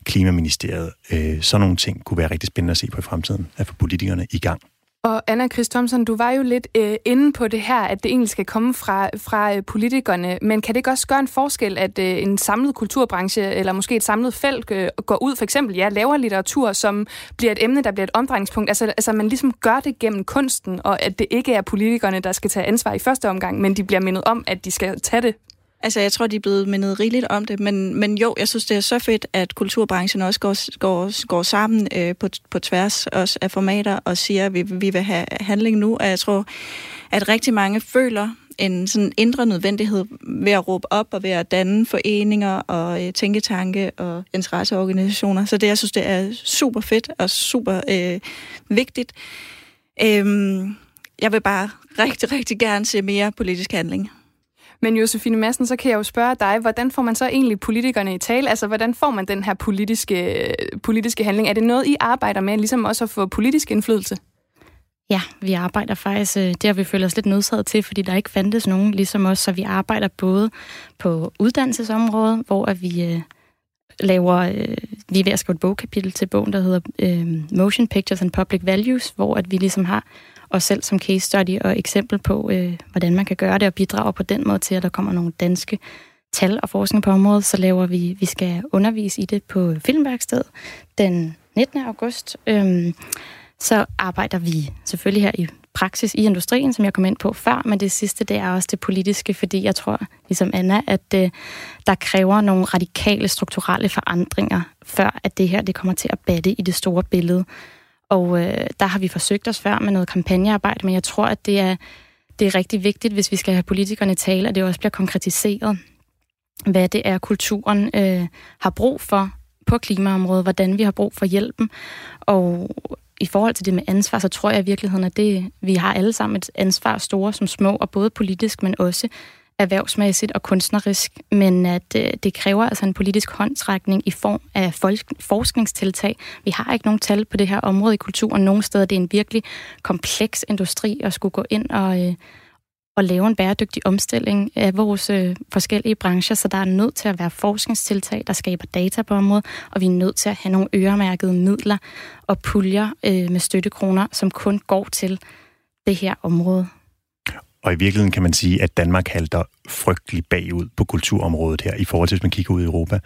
Klimaministeriet. Øh, sådan nogle ting kunne være rigtig spændende at se på i fremtiden, at få politikerne i gang. Og Anna Chris du var jo lidt øh, inde på det her, at det egentlig skal komme fra, fra øh, politikerne, men kan det ikke også gøre en forskel, at øh, en samlet kulturbranche, eller måske et samlet felt, øh, går ud? For eksempel, ja, laver litteratur, som bliver et emne, der bliver et omdrejningspunkt, altså, altså man ligesom gør det gennem kunsten, og at det ikke er politikerne, der skal tage ansvar i første omgang, men de bliver mindet om, at de skal tage det. Altså, jeg tror, de er blevet mindet rigeligt om det, men, men jo, jeg synes, det er så fedt, at kulturbranchen også går, går, går sammen øh, på, på tværs også af formater og siger, at vi, vi vil have handling nu, og jeg tror, at rigtig mange føler en sådan indre nødvendighed ved at råbe op og ved at danne foreninger og øh, tænketanke og interesseorganisationer. Så det, jeg synes, det er super fedt og super øh, vigtigt. Øhm, jeg vil bare rigtig, rigtig gerne se mere politisk handling. Men Josefine Madsen, så kan jeg jo spørge dig, hvordan får man så egentlig politikerne i tale? Altså, hvordan får man den her politiske, øh, politiske handling? Er det noget, I arbejder med, ligesom også at få politisk indflydelse? Ja, vi arbejder faktisk, øh, det har vi følt os lidt nødsaget til, fordi der ikke fandtes nogen ligesom os, så vi arbejder både på uddannelsesområdet, hvor at vi øh, laver, øh, vi er ved at skrive et bogkapitel til bogen, der hedder øh, Motion Pictures and Public Values, hvor at vi ligesom har os selv som case study og eksempel på, øh, hvordan man kan gøre det og bidrage på den måde til, at der kommer nogle danske tal og forskning på området, så laver vi, vi skal undervise i det på Filmværksted den 19. august. Øhm, så arbejder vi selvfølgelig her i praksis i industrien, som jeg kom ind på før, men det sidste, det er også det politiske, fordi jeg tror, ligesom Anna, at øh, der kræver nogle radikale strukturelle forandringer, før at det her det kommer til at batte i det store billede. Og øh, der har vi forsøgt os før med noget kampagnearbejde, men jeg tror, at det er, det er rigtig vigtigt, hvis vi skal have politikerne tale, at det også bliver konkretiseret, hvad det er, kulturen øh, har brug for på klimaområdet, hvordan vi har brug for hjælpen. Og i forhold til det med ansvar, så tror jeg i virkeligheden, at det, vi har alle sammen et ansvar, store som små, og både politisk, men også erhvervsmæssigt og kunstnerisk, men at øh, det kræver altså en politisk håndtrækning i form af folk, forskningstiltag. Vi har ikke nogen tal på det her område i kulturen. Nogle steder det er en virkelig kompleks industri at skulle gå ind og, øh, og lave en bæredygtig omstilling af vores øh, forskellige brancher, så der er nødt til at være forskningstiltag, der skaber data på området, og vi er nødt til at have nogle øremærkede midler og puljer øh, med støttekroner, som kun går til det her område. Og i virkeligheden kan man sige, at Danmark halter frygteligt bagud på kulturområdet her, i forhold til, hvis man kigger ud i Europa.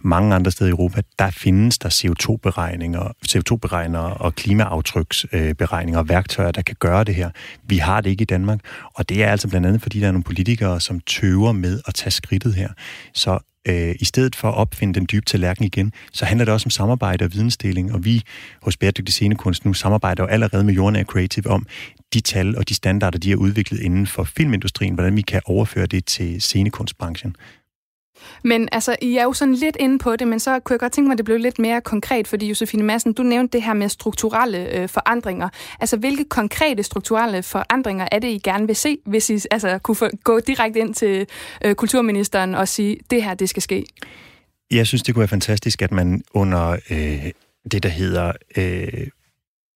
Mange andre steder i Europa, der findes der CO2-beregninger, CO2-beregnere og klimaaftryksberegninger og værktøjer, der kan gøre det her. Vi har det ikke i Danmark, og det er altså blandt andet, fordi der er nogle politikere, som tøver med at tage skridtet her. Så øh, i stedet for at opfinde den dybe tallerken igen, så handler det også om samarbejde og vidensdeling, og vi hos Bæredygtig Scenekunst nu samarbejder jo allerede med Jorden Creative om de tal og de standarder, de har udviklet inden for filmindustrien, hvordan vi kan overføre det til scenekunstbranchen. Men altså, I er jo sådan lidt inde på det, men så kunne jeg godt tænke mig, at det blev lidt mere konkret, fordi Josefine Madsen, du nævnte det her med strukturelle øh, forandringer. Altså, hvilke konkrete strukturelle forandringer er det, I gerne vil se, hvis I altså, kunne få, gå direkte ind til øh, kulturministeren og sige, det her, det skal ske? Jeg synes, det kunne være fantastisk, at man under øh, det, der hedder øh,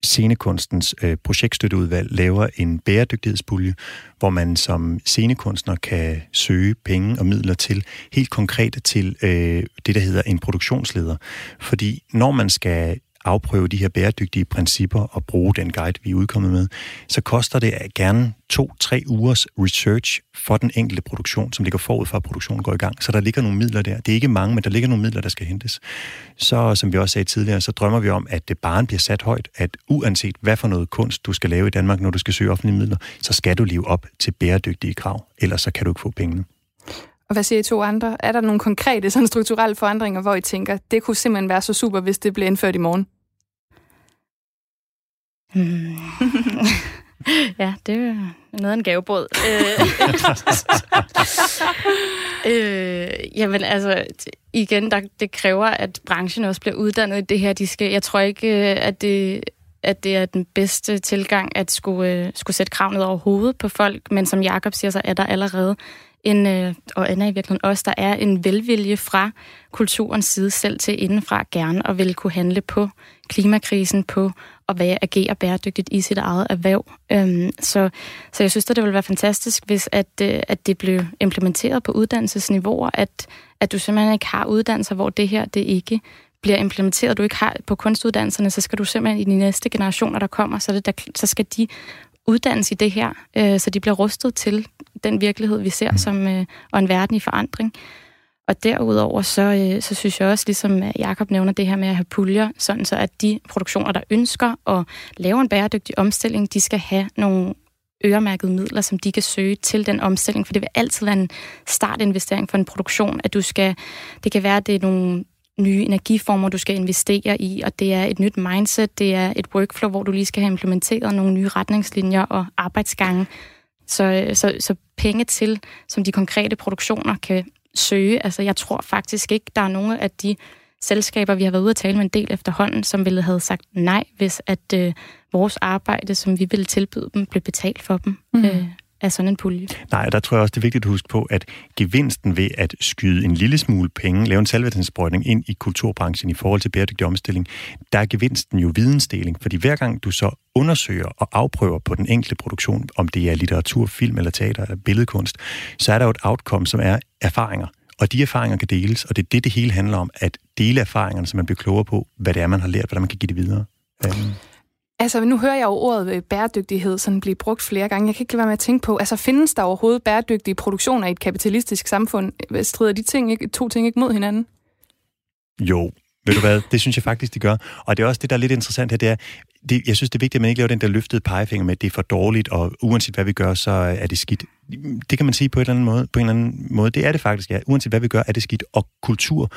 scenekunstens øh, projektstøtteudvalg laver en bæredygtighedspulje, hvor man som scenekunstner kan søge penge og midler til, helt konkret til øh, det, der hedder en produktionsleder. Fordi når man skal afprøve de her bæredygtige principper og bruge den guide, vi er udkommet med, så koster det gerne to-tre ugers research for den enkelte produktion, som ligger forud for, at produktionen går i gang. Så der ligger nogle midler der. Det er ikke mange, men der ligger nogle midler, der skal hentes. Så, som vi også sagde tidligere, så drømmer vi om, at det bare bliver sat højt, at uanset hvad for noget kunst du skal lave i Danmark, når du skal søge offentlige midler, så skal du leve op til bæredygtige krav, ellers så kan du ikke få pengene. Og hvad siger I to andre? Er der nogle konkrete sådan strukturelle forandringer, hvor I tænker, det kunne simpelthen være så super, hvis det blev indført i morgen? Hmm. ja, det er noget af en gavebrød. øh, øh, jamen altså, igen, der, det kræver, at branchen også bliver uddannet i det her. De skal, jeg tror ikke, øh, at det, at det er den bedste tilgang at skulle, øh, skulle sætte krav ned over hovedet på folk, men som Jakob siger, så er der allerede en, øh, og Anna i virkeligheden også, der er en velvilje fra kulturens side selv til indenfra gerne at ville kunne handle på klimakrisen, på at være, agere bæredygtigt i sit eget erhverv. Øhm, så, så jeg synes, at det ville være fantastisk, hvis at, øh, at det blev implementeret på uddannelsesniveauer, at, at du simpelthen ikke har uddannelser, hvor det her det ikke bliver implementeret, du ikke har på kunstuddannelserne, så skal du simpelthen i de næste generationer, der kommer, så, det der, så skal de uddannes i det her, øh, så de bliver rustet til den virkelighed, vi ser, som, øh, og en verden i forandring. Og derudover, så, øh, så synes jeg også, ligesom Jakob nævner det her med at have puljer, sådan så at de produktioner, der ønsker at lave en bæredygtig omstilling, de skal have nogle øremærkede midler, som de kan søge til den omstilling, for det vil altid være en startinvestering for en produktion, at du skal, det kan være, at det er nogle nye energiformer, du skal investere i, og det er et nyt mindset, det er et workflow, hvor du lige skal have implementeret nogle nye retningslinjer og arbejdsgange. Så, så, så penge til, som de konkrete produktioner kan søge. Altså, jeg tror faktisk ikke, der er nogen af de selskaber, vi har været ude at tale med en del efterhånden, som ville have sagt nej, hvis at øh, vores arbejde, som vi ville tilbyde dem, blev betalt for dem. Mm. Øh, af sådan en pulje. Nej, der tror jeg også, det er vigtigt at huske på, at gevinsten ved at skyde en lille smule penge, lave en salgværdinsprøjtning ind i kulturbranchen i forhold til bæredygtig omstilling, der er gevinsten jo vidensdeling. Fordi hver gang du så undersøger og afprøver på den enkelte produktion, om det er litteratur, film eller teater eller billedkunst, så er der jo et outcome, som er erfaringer. Og de erfaringer kan deles, og det er det, det hele handler om, at dele erfaringerne, så man bliver klogere på, hvad det er, man har lært, hvordan man kan give det videre. Um. Altså, nu hører jeg jo ordet øh, bæredygtighed sådan blive brugt flere gange. Jeg kan ikke lade være med at tænke på, altså findes der overhovedet bæredygtige produktioner i et kapitalistisk samfund? Øh, strider de ting ikke, to ting ikke mod hinanden? Jo, ved du hvad, det synes jeg faktisk, de gør. Og det er også det, der er lidt interessant her, det er, det, jeg synes, det er vigtigt, at man ikke laver den der løftede pegefinger med, at det er for dårligt, og uanset hvad vi gør, så er det skidt. Det kan man sige på, et eller andet måde, på en eller anden måde. Det er det faktisk, ja. Uanset hvad vi gør, er det skidt. Og kultur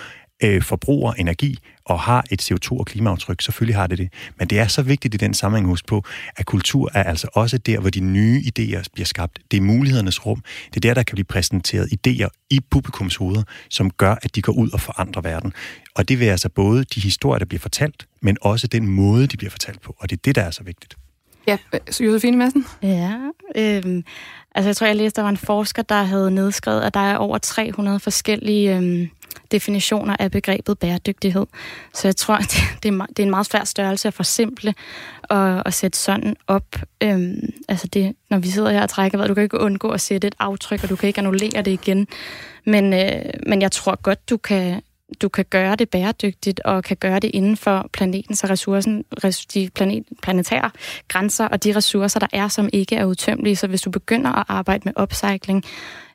øh, forbruger energi og har et CO2- og klimaaftryk. Selvfølgelig har det det. Men det er så vigtigt i den sammenhæng at på, at kultur er altså også der, hvor de nye idéer bliver skabt. Det er mulighedernes rum. Det er der, der kan blive præsenteret idéer i publikums hoveder, som gør, at de går ud og forandrer verden. Og det vil altså både de historier, der bliver fortalt, men også den måde, de bliver fortalt på. Og det er det, der er så vigtigt. Ja, så Josefine Madsen? Ja, øhm, altså jeg tror, jeg læste, der var en forsker, der havde nedskrevet, at der er over 300 forskellige øhm, definitioner af begrebet bæredygtighed. Så jeg tror, at det, er, det er en meget svær størrelse at forsimple og, og sætte sådan op. Øhm, altså det, når vi sidder her og trækker vejret, du kan ikke undgå at sætte et aftryk, og du kan ikke annullere det igen. Men, øh, men jeg tror godt, du kan, du kan gøre det bæredygtigt, og kan gøre det inden for planetens og ressourcen, de planet, planetære grænser, og de ressourcer, der er, som ikke er udtømmelige. Så hvis du begynder at arbejde med upcycling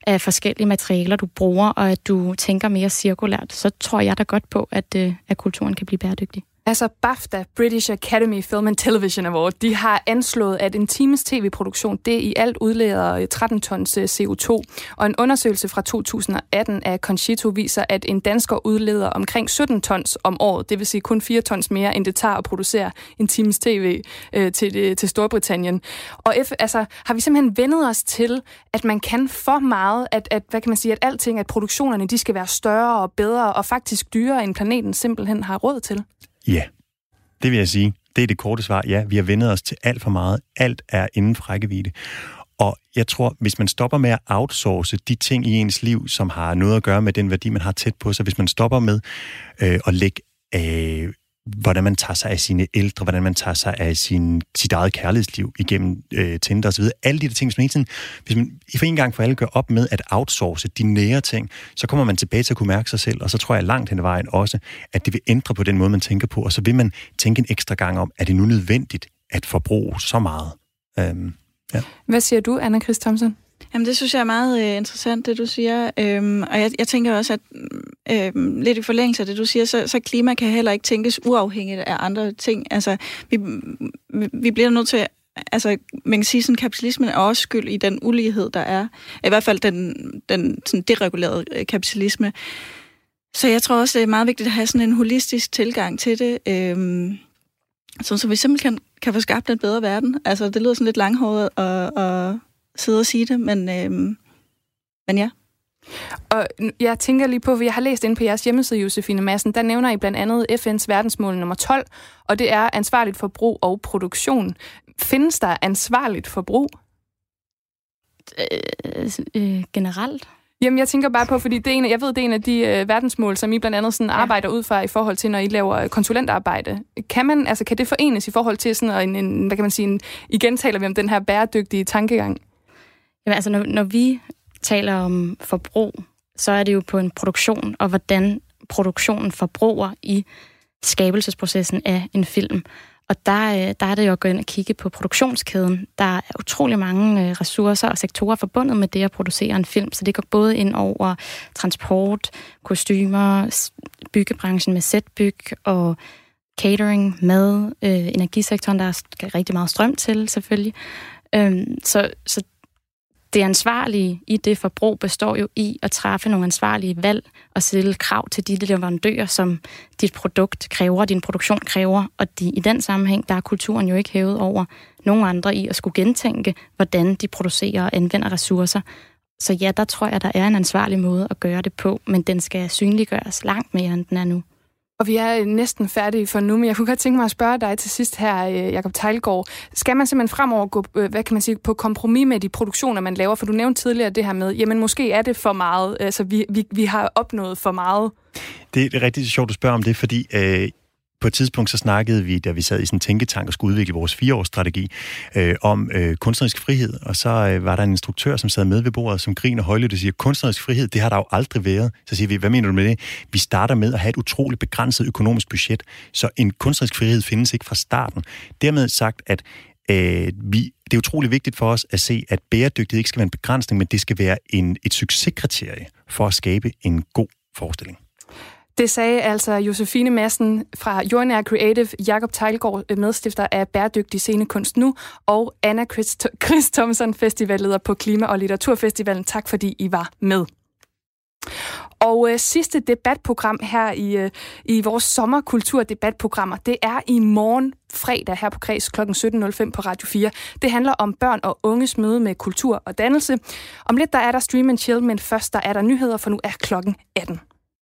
af forskellige materialer, du bruger, og at du tænker mere cirkulært, så tror jeg da godt på, at, øh, at kulturen kan blive bæredygtig. Altså BAFTA, British Academy Film and Television Award, de har anslået, at en times tv-produktion, det i alt udleder øh, 13 tons øh, CO2. Og en undersøgelse fra 2018 af Concito viser, at en dansker udleder omkring 17 tons om året. Det vil sige kun 4 tons mere, end det tager at producere en times tv øh, til, øh, til Storbritannien. Og F, altså, har vi simpelthen vendet os til, at man kan for meget, at, at, hvad kan man sige, at alting, at produktionerne, de skal være større og bedre, og faktisk dyrere, end planeten simpelthen har råd til? Ja, det vil jeg sige. Det er det korte svar. Ja, vi har vendet os til alt for meget. Alt er inden for rækkevidde. Og jeg tror, hvis man stopper med at outsource de ting i ens liv, som har noget at gøre med den værdi, man har tæt på sig, hvis man stopper med øh, at lægge øh, hvordan man tager sig af sine ældre, hvordan man tager sig af sin, sit eget kærlighedsliv igennem øh, Tinder osv. Alle de der ting, som hele tiden, hvis man for en gang for alle gør op med at outsource de nære ting, så kommer man tilbage til at kunne mærke sig selv, og så tror jeg langt hen ad vejen også, at det vil ændre på den måde, man tænker på, og så vil man tænke en ekstra gang om, er det nu nødvendigt at forbruge så meget? Øhm, ja. Hvad siger du, Anna Chris Thomsen? Jamen, det synes jeg er meget øh, interessant, det du siger. Øhm, og jeg, jeg tænker også, at øhm, lidt i forlængelse af det, du siger, så, så klima kan heller ikke tænkes uafhængigt af andre ting. Altså, vi, vi, bliver nødt til Altså, man kan sige, at kapitalismen er også skyld i den ulighed, der er. I hvert fald den, den sådan deregulerede øh, kapitalisme. Så jeg tror også, det er meget vigtigt at have sådan en holistisk tilgang til det. Øhm, så, så vi simpelthen kan, kan få skabt en bedre verden. Altså, det lyder sådan lidt langhåret og, og sidde og sige det, men, øhm, men ja. Og jeg tænker lige på, for jeg har læst ind på jeres hjemmeside, Josefine Madsen, der nævner I blandt andet FN's verdensmål nummer 12, og det er ansvarligt forbrug og produktion. Findes der ansvarligt forbrug? Øh, øh, generelt? Jamen, jeg tænker bare på, fordi det er en, af- jeg ved, det er en af de øh, verdensmål, som I blandt andet sådan arbejder ud fra i forhold til, når I laver øh, konsulentarbejde. Kan man, altså, kan det forenes i forhold til sådan en, en hvad kan man sige, en, igen taler vi om den her bæredygtige tankegang? Jamen, altså, når, når vi taler om forbrug, så er det jo på en produktion, og hvordan produktionen forbruger i skabelsesprocessen af en film. Og der, øh, der er det jo at gå ind og kigge på produktionskæden. Der er utrolig mange øh, ressourcer og sektorer forbundet med det at producere en film, så det går både ind over transport, kostymer, byggebranchen med setbyg og catering, mad, øh, energisektoren, der skal rigtig meget strøm til selvfølgelig. Øhm, så, så det ansvarlige i det forbrug består jo i at træffe nogle ansvarlige valg og stille krav til de leverandører, som dit produkt kræver, din produktion kræver. Og de, i den sammenhæng, der er kulturen jo ikke hævet over nogen andre i at skulle gentænke, hvordan de producerer og anvender ressourcer. Så ja, der tror jeg, der er en ansvarlig måde at gøre det på, men den skal synliggøres langt mere, end den er nu. Og vi er øh, næsten færdige for nu, men jeg kunne godt tænke mig at spørge dig til sidst her, øh, Jakob Tejlgaard. Skal man simpelthen fremover gå øh, hvad kan man sige, på kompromis med de produktioner, man laver? For du nævnte tidligere det her med, jamen måske er det for meget, altså vi, vi, vi har opnået for meget. Det er rigtig sjovt, du spørger om det, fordi øh, på et tidspunkt så snakkede vi, da vi sad i sådan en tænketank og skulle udvikle vores fireårsstrategi, øh, om øh, kunstnerisk frihed. Og så øh, var der en instruktør, som sad med ved bordet, som griner højlydt og siger, kunstnerisk frihed, det har der jo aldrig været. Så siger vi, hvad mener du med det? Vi starter med at have et utroligt begrænset økonomisk budget, så en kunstnerisk frihed findes ikke fra starten. Dermed sagt, at øh, vi, det er utrolig vigtigt for os at se, at bæredygtighed ikke skal være en begrænsning, men det skal være en, et succeskriterie for at skabe en god forestilling. Det sagde altså Josefine Madsen fra Jordnær Creative, Jakob Tejlgaard, øh, medstifter af Bæredygtig Scenekunst Nu, og Anna Chris, Chris Thomsen, festivalleder på Klima- og Litteraturfestivalen. Tak fordi I var med. Og øh, sidste debatprogram her i, øh, i vores sommerkulturdebatprogrammer, det er i morgen fredag her på Kreds kl. 17.05 på Radio 4. Det handler om børn og unges møde med kultur og dannelse. Om lidt der er der Stream and Chill, men først der er der nyheder, for nu er klokken 18.